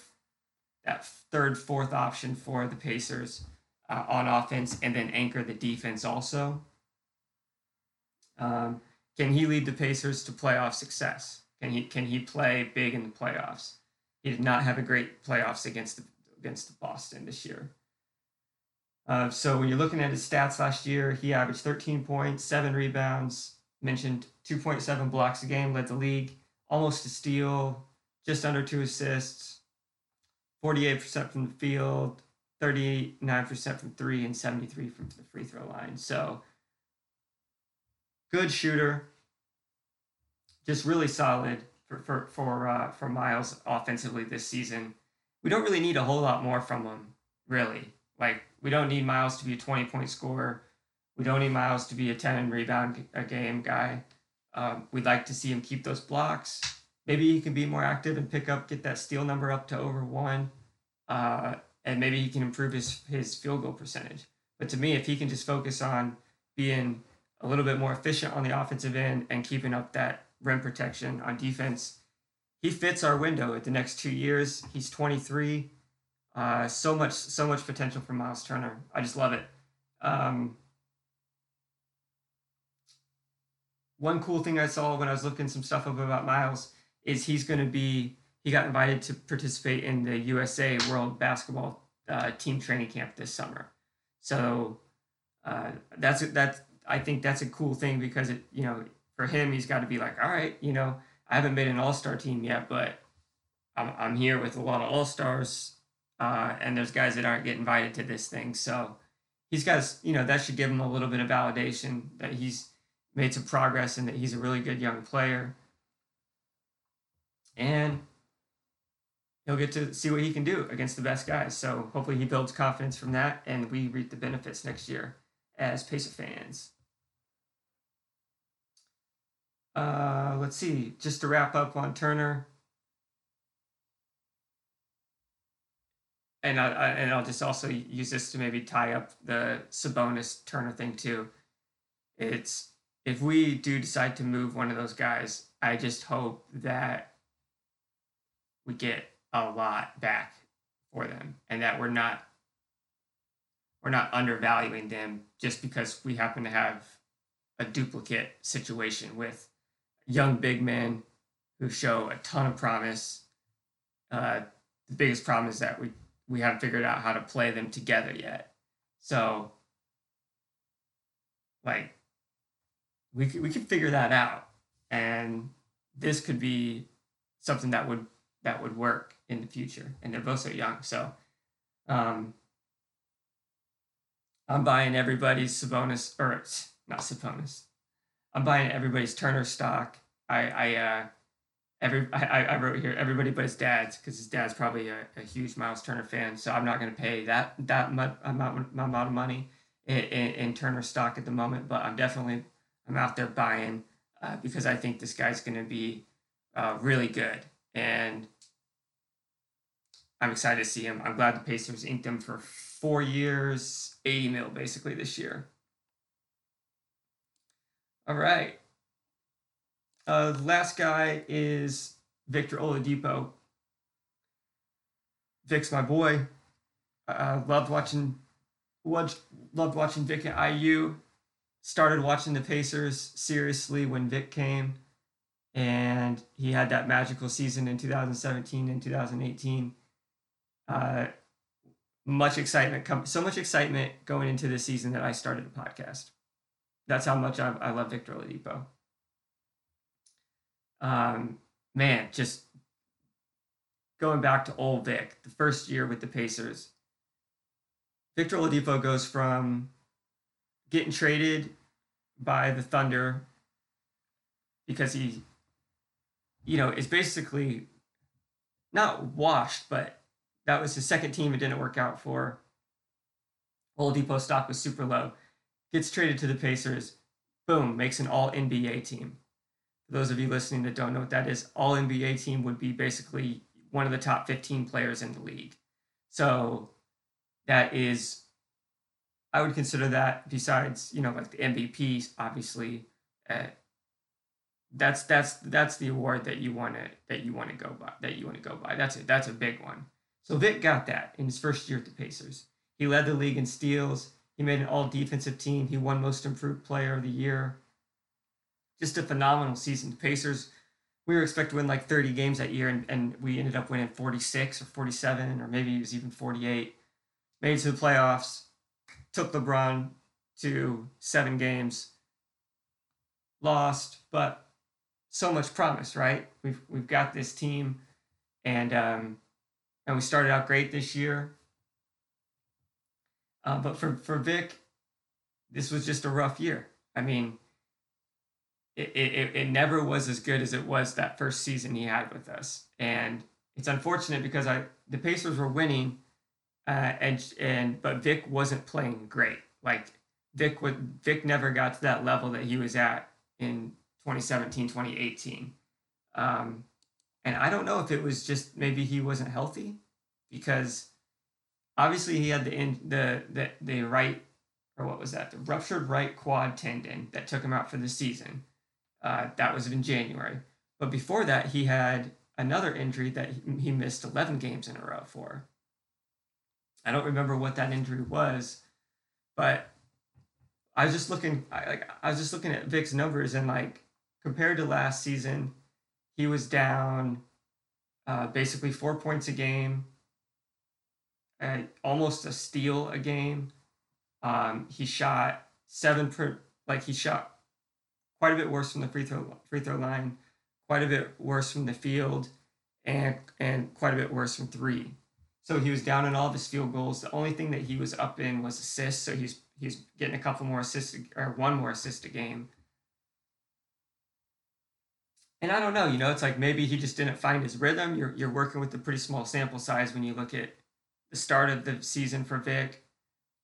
that third, fourth option for the Pacers uh, on offense, and then anchor the defense also? Um, can he lead the Pacers to playoff success? Can he can he play big in the playoffs? He did not have a great playoffs against the, against Boston this year. Uh, so when you're looking at his stats last year, he averaged 13 points, seven rebounds, mentioned 2.7 blocks a game, led the league, almost a steal, just under two assists, 48% from the field, 39% from three, and 73 from the free throw line. So good shooter, just really solid for for for uh, for Miles offensively this season. We don't really need a whole lot more from him, really. Like we don't need Miles to be a twenty point scorer. We don't need Miles to be a 10 and rebound a game guy. Um, we'd like to see him keep those blocks. Maybe he can be more active and pick up, get that steal number up to over one, uh, and maybe he can improve his his field goal percentage. But to me, if he can just focus on being a little bit more efficient on the offensive end and keeping up that rim protection on defense. He fits our window at the next two years. He's 23. Uh, so much, so much potential for Miles Turner. I just love it. Um, one cool thing I saw when I was looking some stuff up about Miles is he's going to be he got invited to participate in the USA World Basketball uh, Team Training Camp this summer. So uh, that's that's I think that's a cool thing because it you know for him he's got to be like all right you know I haven't made an All Star team yet but I'm I'm here with a lot of All Stars uh, and there's guys that aren't getting invited to this thing so he's got you know that should give him a little bit of validation that he's made some progress and that he's a really good young player and he'll get to see what he can do against the best guys. So hopefully he builds confidence from that, and we reap the benefits next year as Pacer fans. Uh, let's see. Just to wrap up on Turner, and I, I, and I'll just also use this to maybe tie up the Sabonis Turner thing too. It's if we do decide to move one of those guys, I just hope that we get a lot back for them and that we're not we're not undervaluing them just because we happen to have a duplicate situation with young big men who show a ton of promise. Uh, the biggest problem is that we we haven't figured out how to play them together yet. So, like, we we could figure that out, and this could be something that would that would work in the future. And they're both so young. So um, I'm buying everybody's Sabonis, or not Sabonis. I'm buying everybody's Turner stock. I, I, uh, every, I, I wrote here everybody but his dad's because his dad's probably a, a, huge Miles Turner fan. So I'm not going to pay that that much amount, amount of money in, in, in, Turner stock at the moment. But I'm definitely I'm out there buying uh, because I think this guy's going to be uh, really good. And I'm excited to see him. I'm glad the Pacers inked him for four years, 80 mil basically this year. All right. Uh, last guy is Victor Oladipo. Vic's my boy. Uh, loved watching, loved watching Vic at IU. Started watching the Pacers seriously when Vic came, and he had that magical season in 2017 and 2018 uh, much excitement come so much excitement going into the season that I started a podcast. That's how much I, I love Victor Oladipo. Um, man, just going back to old Vic, the first year with the Pacers, Victor Oladipo goes from getting traded by the Thunder because he, you know, is basically not washed, but that was his second team it didn't work out for. Oladipo stock was super low. Gets traded to the Pacers. Boom, makes an all NBA team. For those of you listening that don't know what that is, all NBA team would be basically one of the top 15 players in the league. So that is, I would consider that besides, you know, like the MVP, obviously, uh, that's that's that's the award that you want to that you want to go by that you want to go by. That's it. That's a big one. So Vic got that in his first year at the Pacers. He led the league in steals. He made an all defensive team. He won most improved player of the year. Just a phenomenal season. The Pacers, we were expected to win like 30 games that year, and, and we ended up winning 46 or 47, or maybe it was even 48. Made to the playoffs, took LeBron to seven games, lost, but so much promise, right? We've we've got this team, and um, and we started out great this year. Uh, but for, for Vic, this was just a rough year. I mean, it, it, it never was as good as it was that first season he had with us. And it's unfortunate because I the Pacers were winning, uh, and and but Vic wasn't playing great. Like Vic would Vic never got to that level that he was at in 2017, 2018. Um, and I don't know if it was just maybe he wasn't healthy because obviously he had the in, the the the right or what was that the ruptured right quad tendon that took him out for the season. Uh, that was in January. But before that, he had another injury that he missed 11 games in a row for. I don't remember what that injury was, but I was just looking I, like I was just looking at Vic's numbers and like compared to last season, he was down uh, basically four points a game, uh, almost a steal a game. Um, he shot seven per like he shot quite a bit worse from the free throw free throw line, quite a bit worse from the field, and and quite a bit worse from three. So he was down in all of his field goals. The only thing that he was up in was assists. So he's he's getting a couple more assists or one more assist a game. And I don't know, you know, it's like maybe he just didn't find his rhythm. You're you're working with a pretty small sample size when you look at the start of the season for Vic.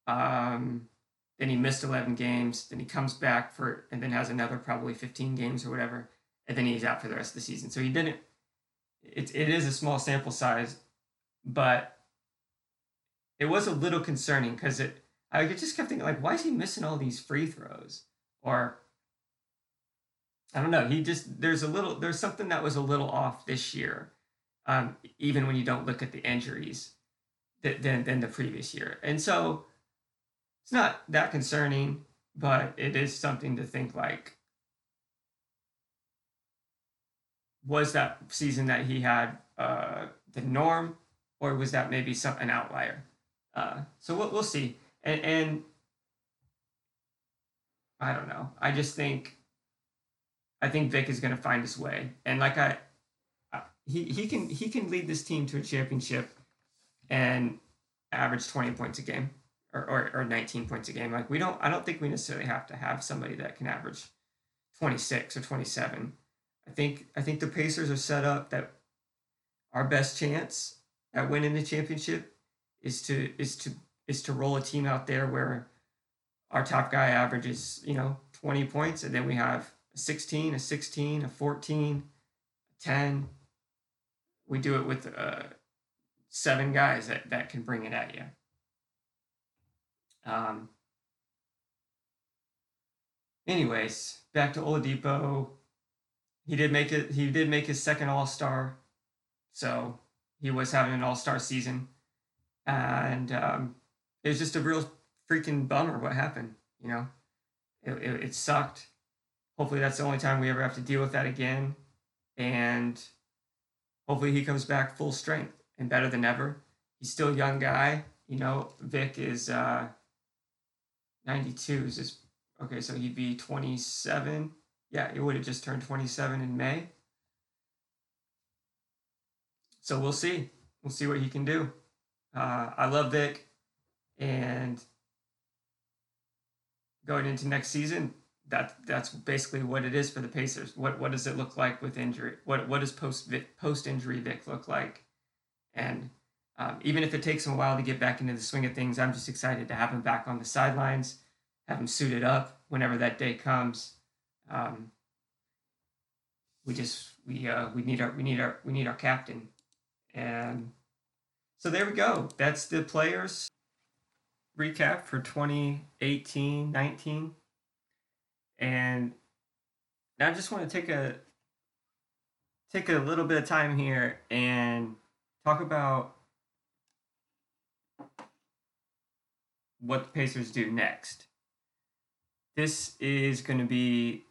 Um, then he missed 11 games. Then he comes back for and then has another probably 15 games or whatever, and then he's out for the rest of the season. So he didn't. It it is a small sample size, but it was a little concerning because it. I just kept thinking like, why is he missing all these free throws? Or I don't know. He just there's a little there's something that was a little off this year, um, even when you don't look at the injuries, than than the previous year. And so it's not that concerning, but it is something to think like. Was that season that he had uh, the norm, or was that maybe some an outlier? Uh, so we'll we'll see. And and I don't know. I just think I think Vic is going to find his way, and like I, uh, he he can he can lead this team to a championship, and average twenty points a game, or, or or nineteen points a game. Like we don't, I don't think we necessarily have to have somebody that can average twenty six or twenty seven. I think I think the Pacers are set up that our best chance at winning the championship is to is to is to roll a team out there where our top guy averages you know 20 points and then we have a 16, a 16, a 14, a 10. We do it with uh, seven guys that, that can bring it at you. Um, anyways, back to Oladipo. He did make it. He did make his second All Star, so he was having an All Star season, and um, it was just a real freaking bummer what happened. You know, it, it, it sucked hopefully that's the only time we ever have to deal with that again. And hopefully he comes back full strength and better than ever. He's still a young guy. You know, Vic is uh, 92. Is this okay? So he'd be 27. Yeah, he would have just turned 27 in May. So we'll see. We'll see what he can do. Uh, I love Vic, and going into next season, that that's basically what it is for the Pacers. What what does it look like with injury? What what does post post injury Vic look like? And um, even if it takes him a while to get back into the swing of things, I'm just excited to have him back on the sidelines, have him suited up whenever that day comes. Um, we just we uh, we need our we need our we need our captain, and so there we go. That's the players recap for 2018 19 and I just want to take a take a little bit of time here and talk about what the Pacers do next. This is going to be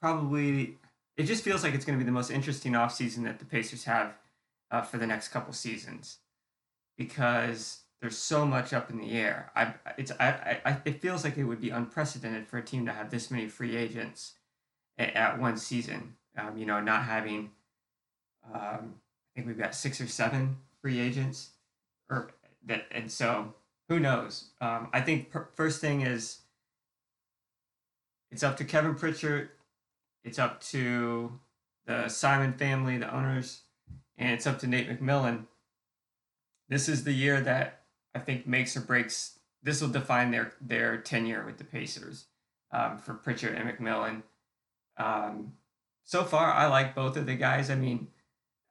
probably it just feels like it's going to be the most interesting offseason that the Pacers have uh, for the next couple seasons because there's so much up in the air. I it's I, I it feels like it would be unprecedented for a team to have this many free agents at, at one season. Um, you know, not having um, I think we've got six or seven free agents, or that, and so who knows? Um, I think per, first thing is it's up to Kevin Pritchard, it's up to the Simon family, the owners, and it's up to Nate McMillan. This is the year that I think makes or breaks. This will define their their tenure with the Pacers um, for Pritchard and McMillan. Um, so far, I like both of the guys. I mean,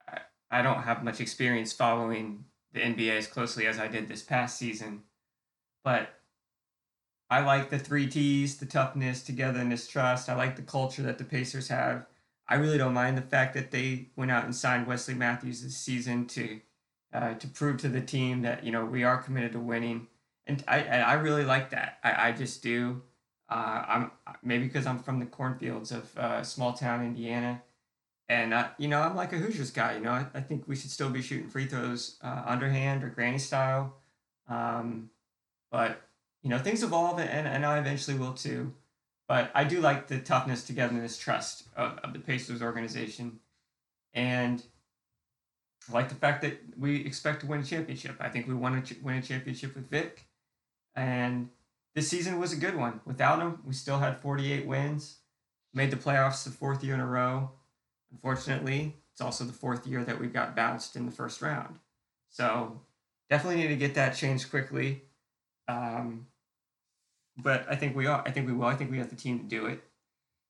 I, I don't have much experience following the NBA as closely as I did this past season, but I like the three T's: the toughness, togetherness, trust. I like the culture that the Pacers have. I really don't mind the fact that they went out and signed Wesley Matthews this season to uh, to prove to the team that you know we are committed to winning, and I I really like that. I, I just do. Uh, I'm maybe because I'm from the cornfields of uh, small town Indiana, and I, you know I'm like a Hoosiers guy. You know I, I think we should still be shooting free throws uh, underhand or granny style, um, but you know things evolve, and, and I eventually will too. But I do like the toughness, togetherness, trust of, of the Pacers organization, and I like the fact that we expect to win a championship. I think we want to ch- win a championship with Vic, and this season was a good one. Without him, we still had 48 wins, made the playoffs the fourth year in a row. Unfortunately, it's also the fourth year that we got bounced in the first round. So definitely need to get that changed quickly. Um, but I think we are. I think we will. I think we have the team to do it.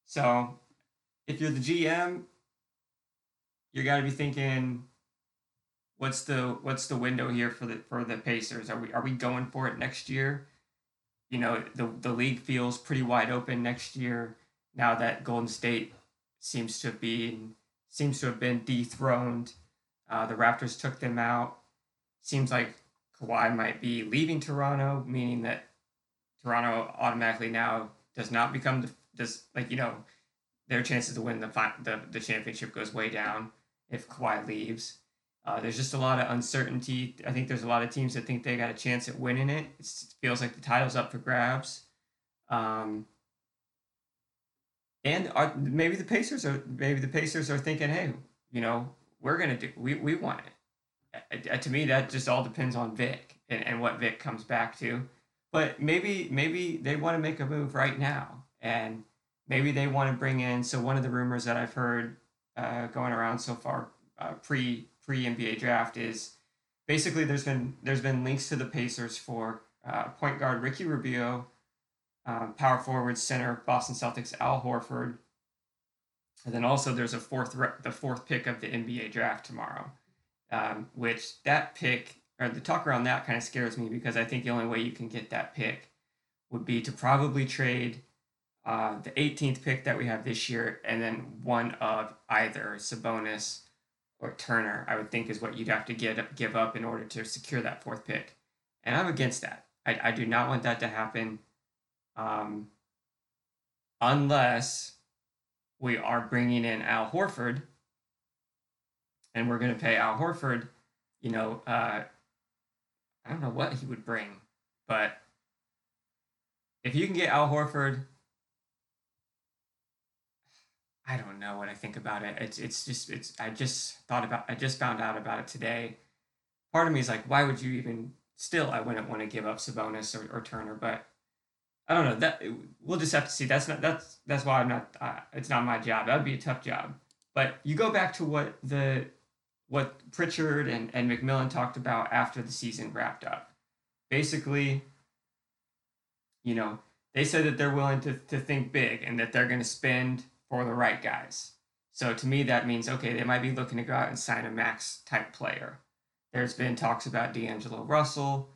So if you're the GM, you got to be thinking, what's the what's the window here for the for the Pacers? Are we are we going for it next year? you know the the league feels pretty wide open next year now that Golden State seems to be seems to have been dethroned. Uh, the Raptors took them out. Seems like Kawhi might be leaving Toronto, meaning that Toronto automatically now does not become the does like you know their chances to win the the the championship goes way down if Kawhi leaves. Uh, there's just a lot of uncertainty. I think there's a lot of teams that think they got a chance at winning it. It feels like the title's up for grabs. Um, and are, maybe the Pacers are maybe the Pacers are thinking, hey, you know, we're gonna do we we want it. Uh, to me, that just all depends on Vic and, and what Vic comes back to. But maybe maybe they want to make a move right now, and maybe they want to bring in. So one of the rumors that I've heard uh, going around so far uh, pre pre NBA draft is basically there's been there's been links to the Pacers for uh, point guard Ricky Rubio, um, power forward center Boston Celtics Al Horford, and then also there's a fourth the fourth pick of the NBA draft tomorrow, um, which that pick or the talk around that kind of scares me because I think the only way you can get that pick would be to probably trade uh, the 18th pick that we have this year and then one of either Sabonis or Turner, I would think is what you'd have to get give up in order to secure that fourth pick. And I'm against that. I, I do not want that to happen um, unless we are bringing in Al Horford and we're going to pay Al Horford, you know, uh, I don't know what he would bring, but if you can get Al Horford I don't know what I think about it. It's it's just it's I just thought about I just found out about it today. Part of me is like, why would you even still I wouldn't want to give up Sabonis or, or Turner, but I don't know that we'll just have to see. That's not that's that's why I'm not. Uh, it's not my job. That would be a tough job. But you go back to what the what Pritchard and, and McMillan talked about after the season wrapped up. Basically, you know, they said that they're willing to, to think big and that they're going to spend for the right guys. So to me, that means okay, they might be looking to go out and sign a max type player. There's been talks about D'Angelo Russell.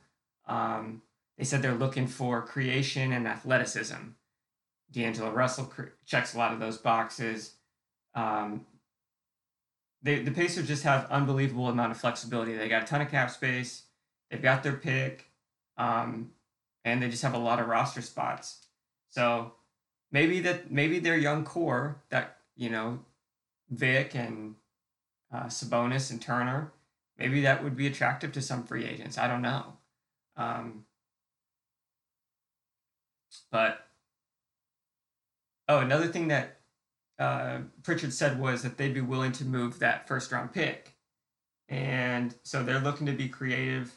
Um, they said they're looking for creation and athleticism. D'Angelo Russell checks a lot of those boxes. Um, they, the Pacers just have unbelievable amount of flexibility. They got a ton of cap space. They've got their pick, um, and they just have a lot of roster spots. So maybe that maybe their young core that you know Vic and uh, Sabonis and Turner maybe that would be attractive to some free agents. I don't know, um, but oh, another thing that uh, Pritchard said was that they'd be willing to move that first round pick, and so they're looking to be creative.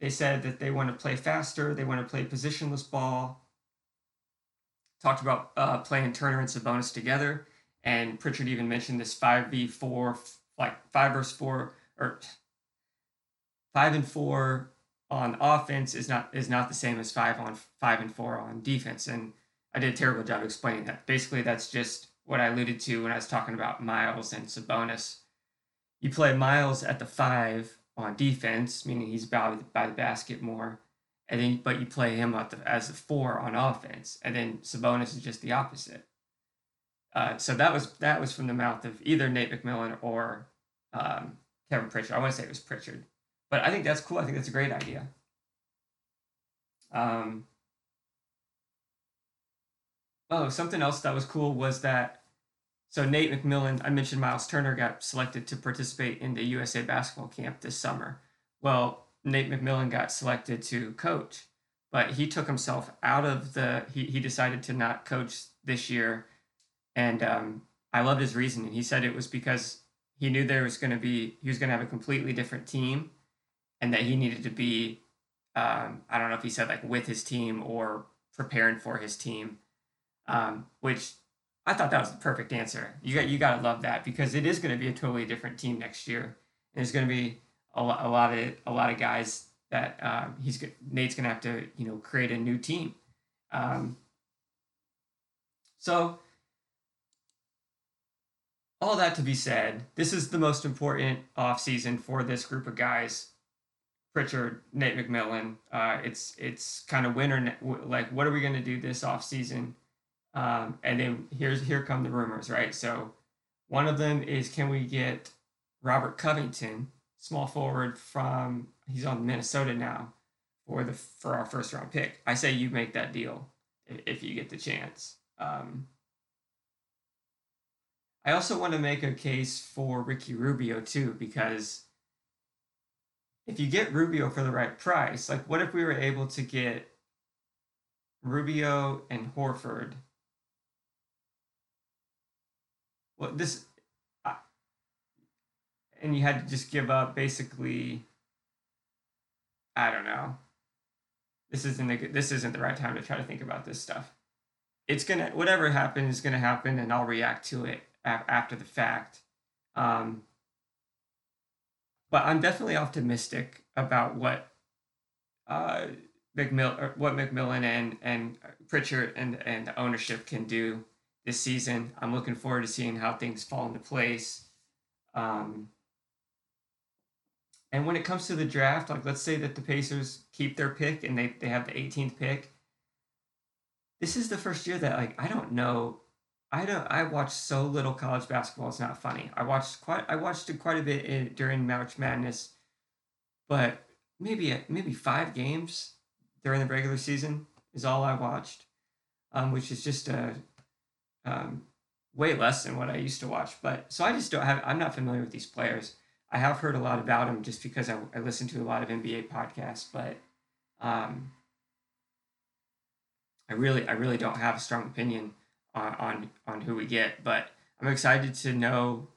They said that they want to play faster. They want to play positionless ball talked about uh, playing Turner and Sabonis together, and Pritchard even mentioned this five v four, like five versus four or five and four on offense is not is not the same as five on five and four on defense. And I did a terrible job explaining that. Basically, that's just what I alluded to when I was talking about Miles and Sabonis. You play Miles at the five on defense, meaning he's by, by the basket more, and then but you play him the, as a four on offense, and then Sabonis is just the opposite. Uh, so that was that was from the mouth of either Nate McMillan or um, Kevin Pritchard. I want to say it was Pritchard, but I think that's cool. I think that's a great idea. Um, Oh, something else that was cool was that so Nate McMillan, I mentioned Miles Turner got selected to participate in the USA basketball camp this summer. Well, Nate McMillan got selected to coach, but he took himself out of the. He he decided to not coach this year, and um, I loved his reasoning. He said it was because he knew there was going to be he was going to have a completely different team, and that he needed to be. Um, I don't know if he said like with his team or preparing for his team, um, which I thought that was the perfect answer. You got you got to love that because it is going to be a totally different team next year. And it's going to be a, lot, a lot of a lot of guys that um, he's Nate's to have to you know create a new team. Um, so all that to be said, this is the most important offseason for this group of guys. Pritchard, Nate McMillan. Uh, it's it's kind of winter. Like, what are we going to do this offseason? Um, and then here's here come the rumors, right? So one of them is can we get Robert Covington, small forward from he's on Minnesota now for the for our first round pick. I say you make that deal if you get the chance. Um, I also want to make a case for Ricky Rubio too, because if you get Rubio for the right price, like what if we were able to get Rubio and Horford? Well, this, and you had to just give up basically. I don't know. This isn't good, this isn't the right time to try to think about this stuff. It's gonna whatever happens is gonna happen, and I'll react to it after the fact. Um, but I'm definitely optimistic about what uh, McMill, what McMillan and and Pritchard and and the ownership can do this season. I'm looking forward to seeing how things fall into place. Um, and when it comes to the draft, like let's say that the Pacers keep their pick and they, they have the 18th pick. This is the first year that like I don't know I don't. I watched so little college basketball. It's not funny. I watched quite. I watched it quite a bit in, during March Madness, but maybe maybe five games during the regular season is all I watched, um, which is just a um, way less than what I used to watch. But so I just don't have. I'm not familiar with these players. I have heard a lot about them just because I, I listen to a lot of NBA podcasts, but um, I really I really don't have a strong opinion on on, on who we get. But I'm excited to know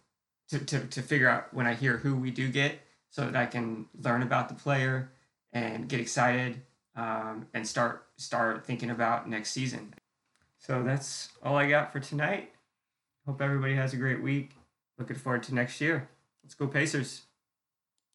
to, to, to figure out when I hear who we do get so that I can learn about the player and get excited um, and start start thinking about next season. So that's all I got for tonight. Hope everybody has a great week. Looking forward to next year. Let's go Pacers.